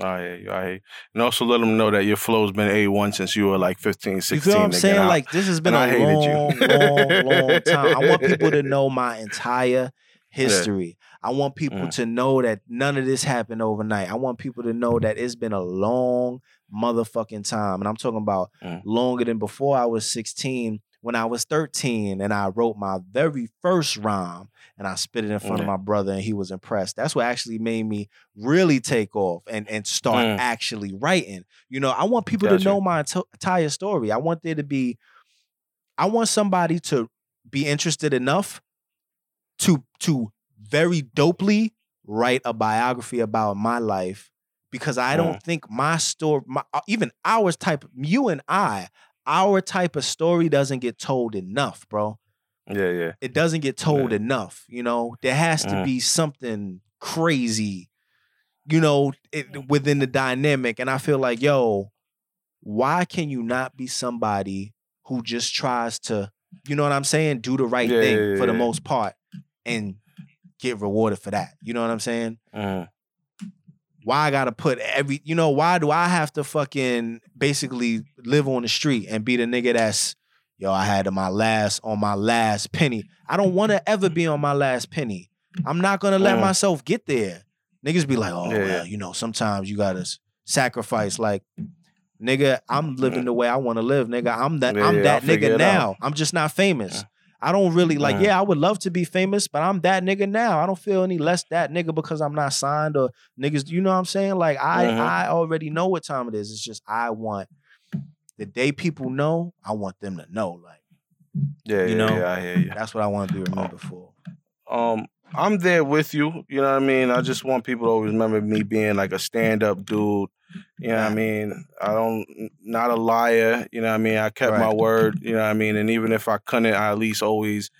Oh, yeah, you. I hear you. And also let them know that your flow's been A1 since you were like 15, 16. You feel what I'm saying? out. Like this has been And I a long, long, long time. I want people to know my entire history. I want people Mm. to know that none of this happened overnight. I want people to know that it's been a long motherfucking time. And I'm talking about Mm. longer than before I was 16, when I was 13 and I wrote my very first rhyme and I spit it in front of my brother and he was impressed. That's what actually made me really take off and, and start Mm. actually writing. You know, I want people Gotcha. to know my entire story. I want there to be, I want somebody to be interested enough to to very dopely write a biography about my life because I don't think my story, my, uh, even ours type, you and I, our type of story doesn't get told enough, bro. yeah, yeah. It doesn't get told Yeah. enough. You know, there has to Mhm. be something crazy, you know, it, within the dynamic. And I feel like, yo, why can you not be somebody who just tries to, you know what I'm saying, do the right Yeah, thing yeah, for the most part, and get rewarded for that. You know what I'm saying? Mm. Why I gotta put every you know, why do I have to fucking basically live on the street and be the nigga that's yo, I had my last on my last penny. I don't wanna ever be on my last penny. I'm not gonna let Mm. myself get there. Niggas be like, oh Yeah, well, you know, sometimes you gotta sacrifice. Like, nigga, I'm living the way I wanna live, nigga. I'm that Yeah, I'm that nigga now. out. I'm just not famous. I don't really like, Mm. yeah, I would love to be famous, but I'm that nigga now. I don't feel any less that nigga because I'm not signed or niggas, you know what I'm saying? Like I. I already know what time it is. It's just I want the day people know, I want them to know. Like Yeah, You yeah, know? yeah, I hear you. that's what I want to be remembered for. um I'm there with you. You know what I mean? I just want people to always remember me being like a stand up dude. You know what I mean? I don't not a liar, you know what I mean? I kept my word, you know what I mean? And even if I couldn't, I at least always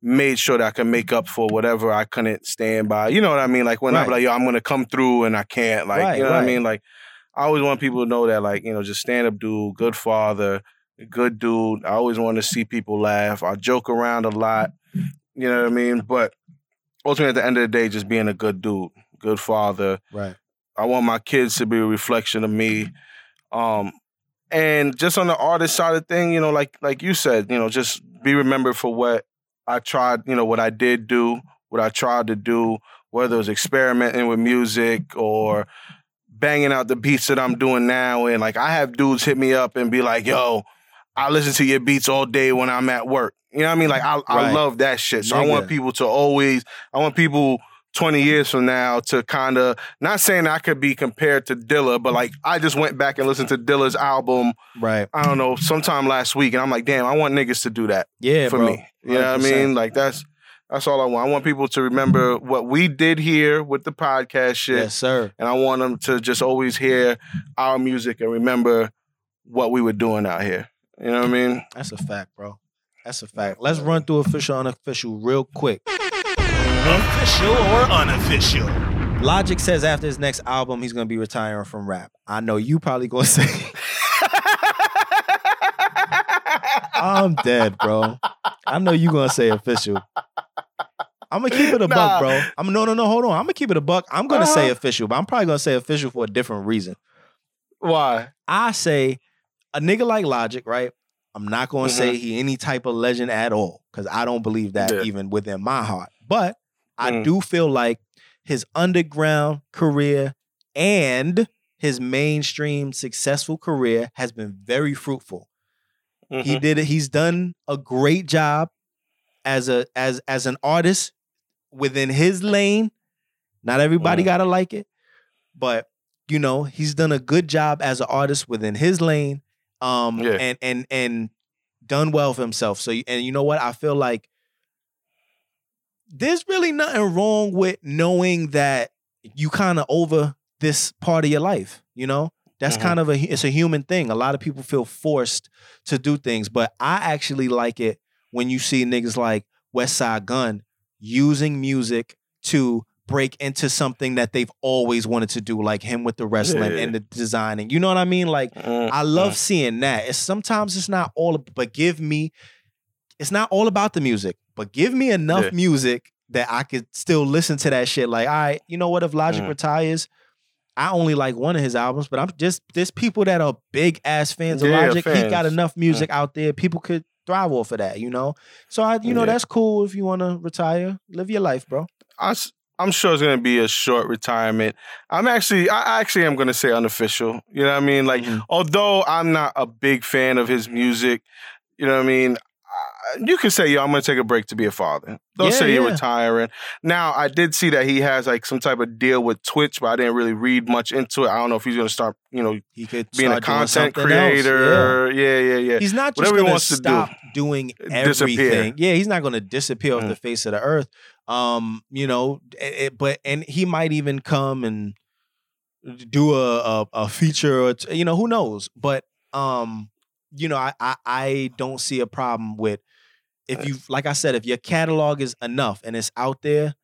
made sure that I could make up for whatever I couldn't stand by. You know what I mean? Like when I'm like, yo, I'm gonna come through and I can't. Like, Right, you know what I mean? Like I always want people to know that, like, you know, just stand up dude, good father, good dude. I always want to see people laugh. I joke around a lot. You know what I mean? But ultimately, at the end of the day, just being a good dude, good father. Right. I want my kids to be a reflection of me. Um, and just on the artist side of thing, you know, like like you said, you know, just be remembered for what I tried, you know, what I did do, what I tried to do, whether it was experimenting with music or banging out the beats that I'm doing now. And like I have dudes hit me up and be like, yo, I listen to your beats all day when I'm at work. You know what I mean? Like I, I love that shit. So I want people to always, I want people 20 years from now to kind of, not saying I could be compared to Dilla, but like I just went back and listened to Dilla's album, Right. I don't know, sometime last week. And I'm like, damn, I want niggas to do that Yeah, for bro. me. You know what I mean? Like that's, that's all I want. I want people to remember what we did here with the podcast shit. Yes, sir. And I want them to just always hear our music and remember what we were doing out here. You know what I mean? That's a fact, bro. That's a fact. Let's run through official, unofficial real quick. Official or unofficial? Logic says after his next album, he's gonna be retiring from rap. I know you probably gonna say, I'm dead, bro. I know you gonna say official. I'm gonna keep it a Nah. buck, bro. I'm no, no, no. Hold on. I'm gonna keep it a buck. I'm gonna say Uh-huh. official, but I'm probably gonna say official for a different reason. Why? I say a nigga like Logic, right? I'm not gonna Mm-hmm. say he any type of legend at all because I don't believe that Yeah. even within my heart. But I Mm. do feel like his underground career and his mainstream successful career has been very fruitful. He Mhm. did it. He's done a great job as a as as an artist within his lane. Not everybody Mhm. gotta like it, but you know he's done a good job as an artist within his lane. Um, Yeah. and and and done well for himself. So and you know what? I feel like there's really nothing wrong with knowing that you kind of over this part of your life. You know, that's Mhm. kind of a it's a human thing. A lot of people feel forced to do things, but I actually like it when you see niggas like Westside Gunn using music to break into something that they've always wanted to do, like him with the wrestling Yeah. and the designing. You know what I mean? Like Mm, I love seeing that. It's sometimes it's not all, but give me, it's not all about the music, but give me enough Yeah. music that I could still listen to that shit. Like, all right, you know what? If Logic Mhm. retires, I only like one of his albums, but I'm just there's people that are big ass fans of Yeah, Logic. He got enough music out there. People could thrive off of that, you know. So I, you know, that's cool if you want to retire. Live your life, bro. I, am sure it's gonna be a short retirement. I'm actually, I actually am gonna say unofficial. You know what I mean? Like, Mhm. although I'm not a big fan of his music, you know what I mean. You can say, "Yo, I'm gonna take a break to be a father." Don't Yeah, say you're yeah. retiring. Now, I did see that he has like some type of deal with Twitch, but I didn't really read much into it. I don't know if he's gonna start, you know, He could being a content creator. Yeah, yeah, yeah. He's not just Whatever he going to wants to do. stop doing Disappear. everything. Yeah, he's not going to disappear off Mm. the face of the earth. Um, you know, it, but and he might even come and do a a, a feature or t- you know who knows. But um, you know, I, I I don't see a problem with if you like I said if your catalog is enough and it's out there.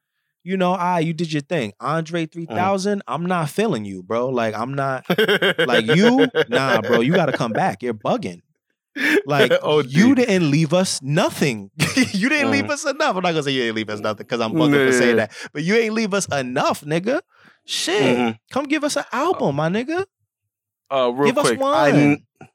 You know, ah, you did your thing. Andre 3000, I'm not feeling you, bro. Like, I'm not like you, nah, bro, you got to come back. You're bugging. Like OD. you didn't leave us nothing. you didn't leave Mm. us enough. I'm not gonna say you didn't leave us nothing because I'm for Yeah. saying that. But you ain't leave us enough, nigga. Shit. Mhm. Come give us an album, my nigga. Uh, real Give us quick, one. I,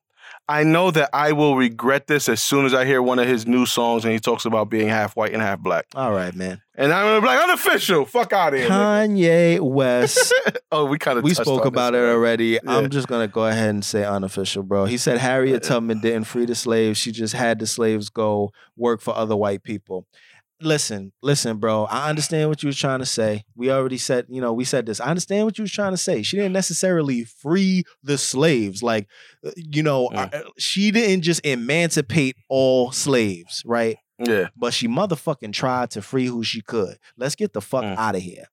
I know that I will regret this as soon as I hear one of his new songs and he talks about being half white and half black. All right, man. And I'm gonna be like, unofficial. Fuck out of here. Kanye West. oh, we kind of we spoke about it already. Yeah. I'm just gonna go ahead and say unofficial, bro. He said Harriet Tubman didn't free the slaves. She just had the slaves go work for other white people. Listen, listen, bro. I understand what you was trying to say. We already said, you know, we said this. I understand what you was trying to say. She didn't necessarily free the slaves, like, uh, you know, Mm. uh, she didn't just emancipate all slaves, right? Yeah. But she motherfucking tried to free who she could. Let's get the fuck Mm. out of here.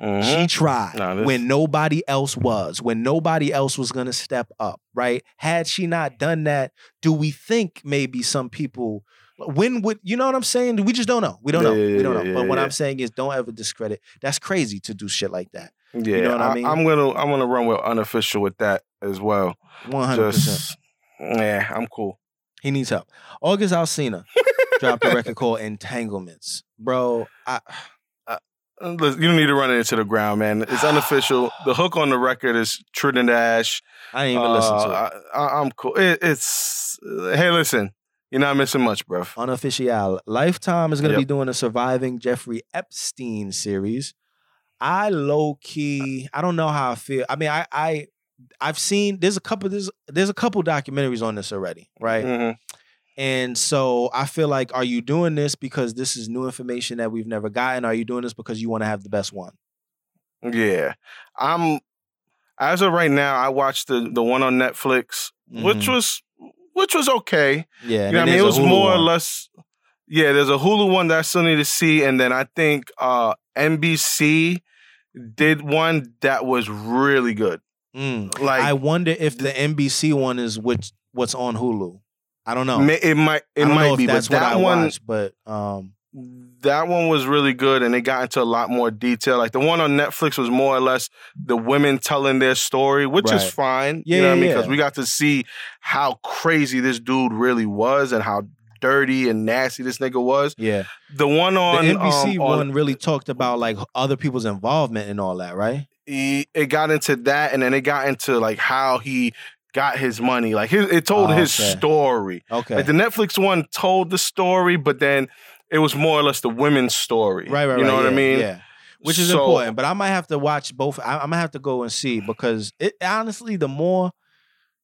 Mhm. She tried Nah, this- when nobody else was, when nobody else was going to step up, right? Had she not done that, do we think maybe some people, when would, you know what I'm saying? We just don't know. We don't know. Yeah, we don't know. yeah, but what yeah. I'm saying is don't ever discredit. That's crazy to do shit like that. Yeah, you know what I mean? I'm gonna I'm gonna run with unofficial with that as well. 100%. Yeah, I'm cool. he needs help. August Alsina dropped a record called Entanglements. Bro, I, Uh, listen, You don't need to run it into the ground, man. It's unofficial. The hook on the record is Trinidad. I didn't even listen to it. Uh, I, I, I'm cool. It, it's hey, listen, you're not missing much, bro. Unofficial. Lifetime is going to be doing a surviving Jeffrey Epstein series. I low key, I don't know how I feel. I mean, I I I've seen there's a couple there's there's a couple documentaries on this already, right? Mhm. And so I feel like, are you doing this because this is new information that we've never gotten? Are you doing this because you want to have the best one? Yeah, I'm. As of right now, I watched the the one on Netflix, which Mhm. was which was okay. yeah, You know I mean? It was more or less. Yeah, there's a Hulu one that I still need to see, and then I think uh NBC did one that was really good. Mm. Like I wonder if the NBC one is which what's on Hulu. I don't know. it might it I don't know might be, but that's what that I one watched, but um, that one was really good, and it got into a lot more detail. Like the one on Netflix was more or less the women telling their story, which is fine. Yeah, you know what I yeah, mean? yeah. Because we got to see how crazy this dude really was, and how dirty and nasty this nigga was. yeah. The one on the NBC um, on- one really talked about like other people's involvement and all that, right? he, it got into that, and then it got into like how he got his money. Like his, it told Oh, his okay. story. Okay. Like the Netflix one told the story, but then it was more or less the women's story. right, right, You know right, what I mean? Yeah. Which is So- important, but I might have to watch both. I, I'm gonna have to go and see because it honestly, the more,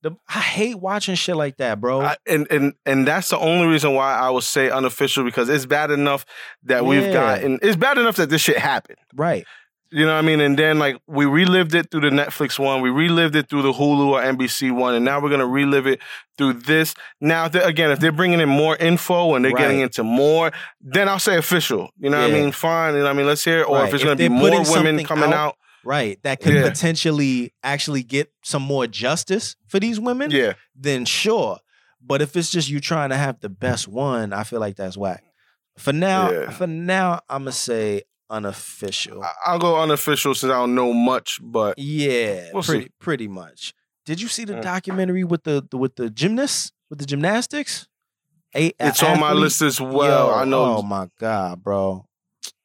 the I hate watching shit like that, bro. I, and and and that's the only reason why I would say unofficial because it's bad enough that we've Yeah. gotten. It's bad enough that this shit happened. right. You know what I mean? And then like we relived it through the Netflix one, we relived it through the Hulu or NBC one, and now we're gonna relive it through this. Now, if again, if they're bringing in more info and they're getting into more, then I'll say official. You know what I mean? Fine. You know what I mean? Let's hear it. Or Right. if it's If gonna be more women coming out, out, Right. That could Yeah. potentially actually get some more justice for these women. yeah. then sure. But if it's just you trying to have the best one, I feel like that's whack. For now, Yeah. for now, I'm gonna say unofficial. I- I'll go unofficial since I don't know much, but yeah, We'll pretty see. pretty much. Did you see the documentary with the, the with the gymnasts with the gymnastics? A, it's on my list as well. Yo, I know, Oh my god, bro,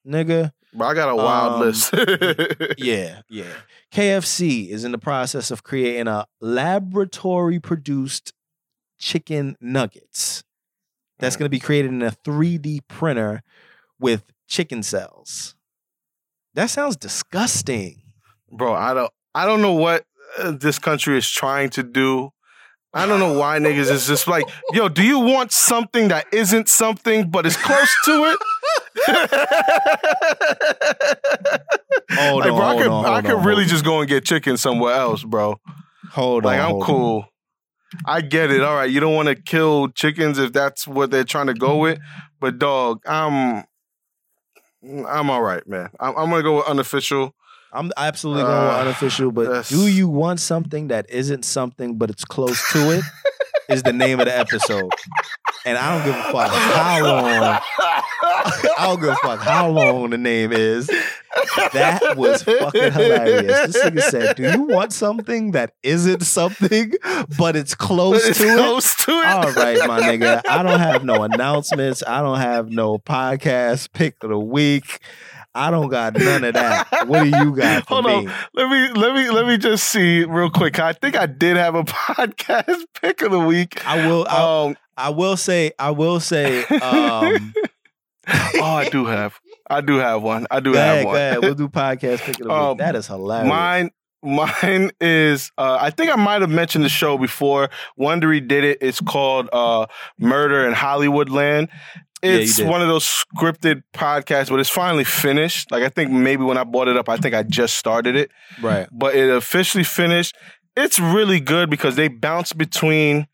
nigga. but I got a wild Um, list. Yeah, yeah. KFC is in the process of creating a laboratory produced chicken nuggets that's Mm. going to be created in a 3D printer with chicken cells. That sounds disgusting. bro. I don't. I don't know what uh, this country is trying to do. I don't know why niggas is just like, yo, do you want something that isn't something but is close to it? Hold like, on, bro, I could, on, I hold could on, really hold just go and get chicken somewhere else, bro. Hold Like, on. Like, I'm hold on. cool. I get it. All right, you don't want to kill chickens if that's what they're trying to go with, but dog, I'm, I'm all right, man. I'm, I'm gonna go with unofficial. I'm absolutely going with Uh, unofficial, but do you want something that isn't something but it's close to it? is the name of the episode. And I don't give a fuck how long I don't give a fuck how long the name is. That was fucking hilarious. This nigga said, "Do you want something that isn't something, but it's close It's to it?" close to it. All right, my nigga. I don't have no announcements. I don't have no podcast pick of the week. I don't got none of that. What do you got for Hold me? on. Let me let me let me just see real quick. I think I did have a podcast pick of the week. I will. I, Um, I will say. I will say. Um, oh, I do have. I do have one. I do go have ahead, one. go ahead. We'll do podcast pick of the Um, week. That is hilarious. Mine, mine is. Uh, I think I might have mentioned the show before. Wondery did it. It's called uh, Murder in Hollywoodland. Yeah, It's did. one of those scripted podcasts, but it's finally finished. Like I think maybe when I bought it up, I think I just started it, right. but it officially finished. It's really good because they bounce between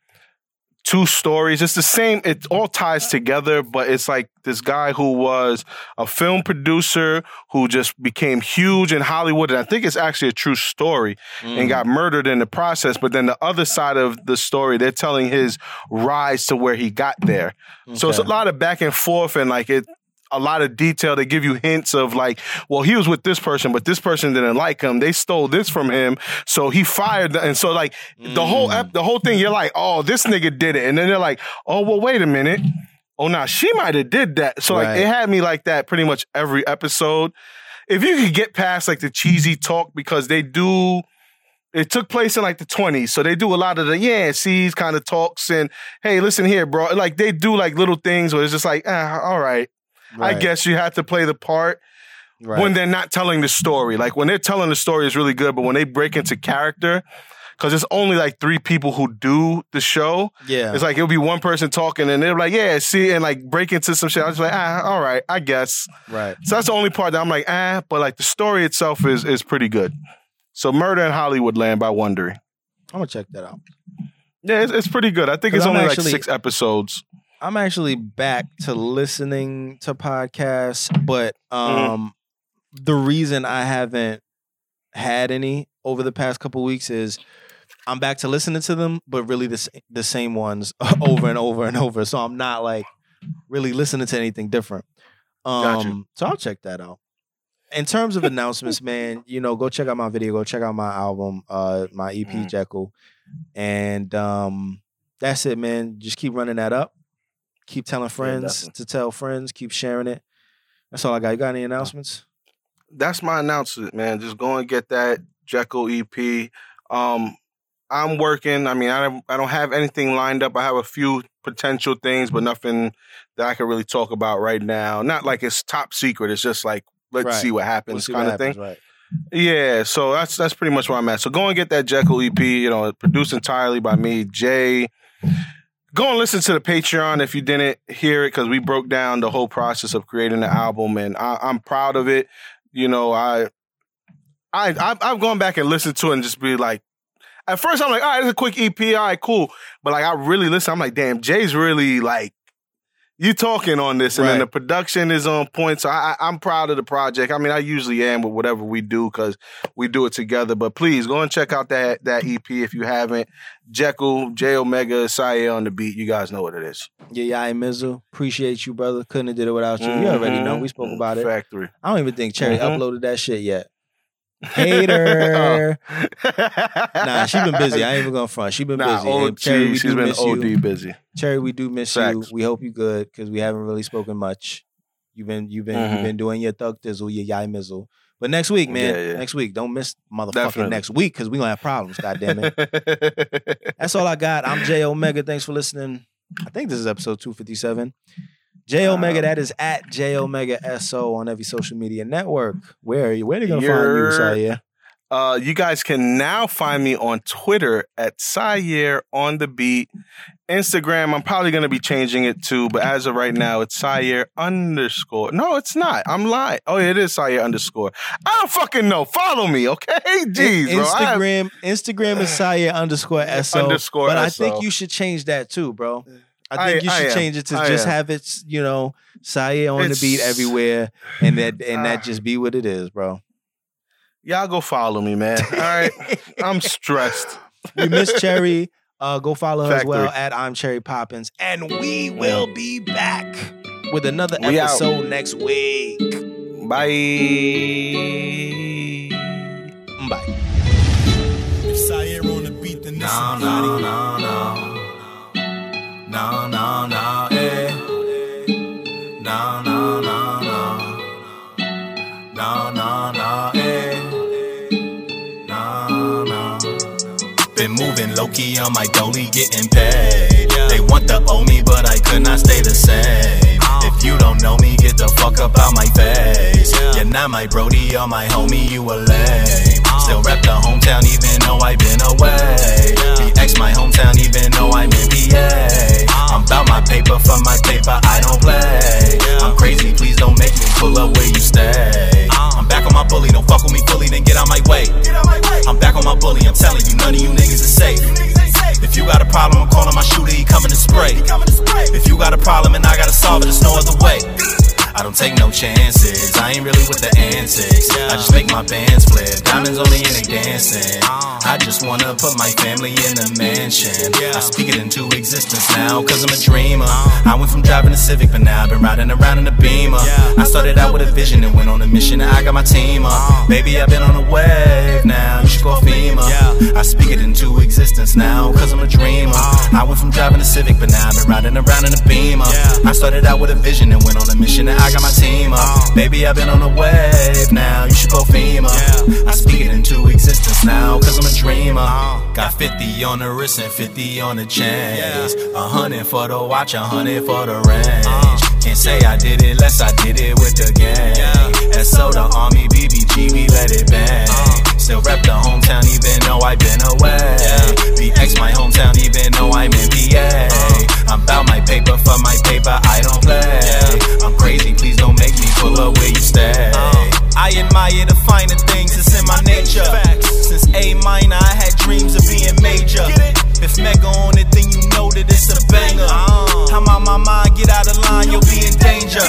two stories. It's the same. It all ties together, but it's like this guy who was a film producer who just became huge in Hollywood, and I think it's actually a true story, Mm. and got murdered in the process. But then the other side of the story, they're telling his rise to where he got there. So it's a lot of back and forth, and like it. A lot of detail. They give you hints of like, well, he was with this person, but this person didn't like him. They stole this from him, so he fired. The, and so, like, the whole Mm. ep- the whole thing, you're like, oh, this nigga did it, and then they're like, oh, well, wait a minute. Oh, now she might have did that. So like, it had me like that pretty much every episode. If you could get past like the cheesy talk because they do. It took place in like the 20s. So they do a lot of the yeah, sees kind of talks and hey, listen here, bro. Like they do like little things where it's just like, ah, all right. I guess you have to play the part Right. when they're not telling the story. Like when they're telling the story is really good, but when they break into character, because it's only like three people who do the show. yeah. It's like it'll be one person talking and they're like, yeah, see, and like break into some shit. I was like, ah, all right, I guess. right. So that's the only part that I'm like, ah, but like the story itself is is pretty good. So Murder in Hollywoodland by Wondery. I'm gonna check that out. Yeah, it's, it's pretty good. I think it's I'm only actually- like six episodes. I'm actually back to listening to podcasts, but Mm-hmm. um the reason I haven't had any over the past couple weeks is I'm back to listening to them, but really the the same ones over and over and over. So I'm not like really listening to anything different. Um Gotcha. so I'll check that out. In terms of announcements, man, you know, go check out my video, go check out my album, uh my EP Mhm. Jekyll. And um that's it, man. Just keep running that up. Keep telling friends definitely. to tell friends. Keep sharing it. That's all I got. You got any announcements? that's my announcement, man. Just go and get that Jekyll EP. Um, I'm working. I mean, I don't, I don't have anything lined up. I have a few potential things, but nothing that I can really talk about right now. Not like it's top secret. It's just like let's Right. see what We'll happens see kind what of thing. right? Yeah, so that's that's pretty much where I'm at. So go and get that Jekyll EP. You know, produced entirely by me, Jay. Go and listen to the Patreon if you didn't hear it, because we broke down the whole process of creating the album, and I, I'm proud of it. You know, I, I, I've gone back and listened to it and just be like, at first I'm like, all right, it's a quick EP, all right, cool. But like, I really listen. I'm like, damn, Jay's really like, you talking on this, and then the production is on point. So I, I'm proud of the project. I mean, I usually am with whatever we do because we do it together. But please go and check out that that EP if you haven't. Jekyll, J Omega, Syer on the beat. You guys know what it is. Yeah, yeah, I Mizzle. Appreciate you, brother. Couldn't have did it without you. You already know. We spoke about it. Factory. I don't even think Cherry Mhm. uploaded that shit yet. Hater. nah, she been busy. I ain't even gonna front. She been Nah, busy. OG, And Cherry, we she's do been miss OD you. busy. Cherry, we do miss Facts. you. We hope you good because we haven't really spoken much. You've been you've been you've Mhm. been doing your thug dizzle, your yai mizzle. But next week, man. Yeah, yeah. Next week. Don't miss motherfucking Definitely. next week because we gonna have problems, God damn it. That's all I got. I'm J Omega. Thanks for listening. I think this is episode 257. J Omega, that is at J Omega SO on every social media network. Where are you? Where are they gonna find you, Syer? Uh, you guys can now find me on Twitter at Syer on the beat. Instagram, I'm probably gonna be changing it too, but as of right now, it's Syer underscore. No, it's not. I'm lying. Oh, yeah, it is Syer underscore. I don't fucking know. Follow me, okay? Jeez, bro. I have- Instagram, Instagram is Syer underscore SO. Underscore but I think you should change that too, bro. I I- think you I should am. change it to I just am. have it, you know, Syer on the beat everywhere, and that and that Ah. just be what it is, bro. Y'all go follow me, man. All right. I'm stressed. we miss Cherry. Uh, go follow her as well Factory. at I'm Cherry Poppins, and we will be back with another We out. episode next week. Bye. Bye. If Syer on the beat, then this No, no, no, no. No, no, no, eh. No, no, no, no. No, no, no, eh. No, no. Been moving low key on my dolly, getting paid. They want to owe me, but I could not stay the same. If you don't know me, get the fuck up out my face. You're not my brody or my homie, you a lame. Still rep the hometown, even though I've been away. BX my hometown, even though I'm in PA. I'm about my paper for my paper, I don't play. I'm crazy, please don't make me pull up where you stay. I'm back on my bully, don't fuck with me fully, then get out my way. I'm back on my bully, I'm telling you, none of you niggas is safe. If you got a problem, I'm calling my shooter, he coming to spray. If you got a problem and I gotta solve it, there's no other way. I don't take no chances. I ain't really with the antics. I just make my bands flip. Diamonds only in they dancing. I just wanna put my family in a mansion. I speak it into existence now, cause I'm a dreamer. I went from driving a Civic, but now I've been riding around in a Beamer. I started out with a vision and went on a mission, and I got my team up. Uh-huh. Baby, I've been on a wave now. You should call FEMA. I speak it into existence now, cause I'm a dreamer. Uh-huh. I went from driving a Civic, but now I've been riding around in a Beamer. I started out with a vision and went on a mission, and I got my team up. Uh-huh. Baby, I've been on a wave now. You should call FEMA. I speak it into existence now, cause I'm a dreamer. Got 50 on the wrist and 50 on the chains. A hundred for the watch, a hundred for the range. Can't say I did it, less I did it with the gang. SO the army, BBG, we let it bang. Still rep the hometown, even though I've been away. BX my hometown, even though I'm in PA. I'm bout my paper for my paper, I don't play. I'm crazy, please don't make me pull up where you stay. I admire the finer things, it's in my nature. Since A minor, I had dreams of being major. If Mega on it, then you know that it's a banger. I'm out my mind, get out of line, you'll be in danger.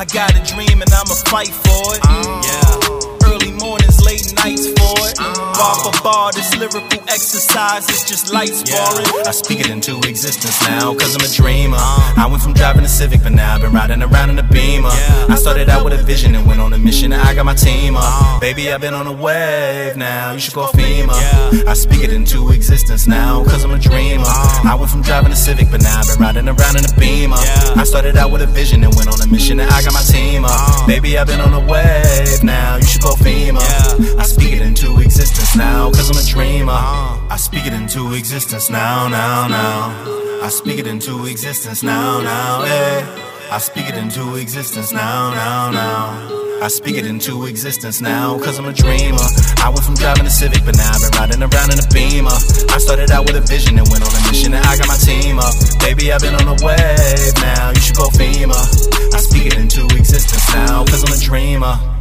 I got a dream and I'ma fight for it. Yeah. Early mornings, late nights it. Bar for bar, this lyrical exercise is just light sparring. I speak it into existence now, cause I'm a dreamer. I went from driving a Civic, but now I've been riding around in a Beamer. I started out with a vision and went on a mission, and I got my team up. Uh. Baby, I've been on a wave now, you should call FEMA. I speak it into existence now, cause I'm a dreamer. Uh. I went from driving a Civic, but now I've been riding around in a Beamer. I started out with a vision and went on a mission, and I got my team up. Uh. Baby, I've been on a wave now, you should call FEMA. I speak it into existence now, cause I'm a dreamer. I speak it into existence now, now, now. I speak it into existence now, now, eh. I speak it into existence now, now, now. I speak it into existence now, cause I'm a dreamer. I went from driving a Civic, but now I've been riding around in a Beamer. I started out with a vision and went on a mission, and I got my team up. Baby, I've been on a wave now, you should go FEMA. I speak it into existence now, cause I'm a dreamer.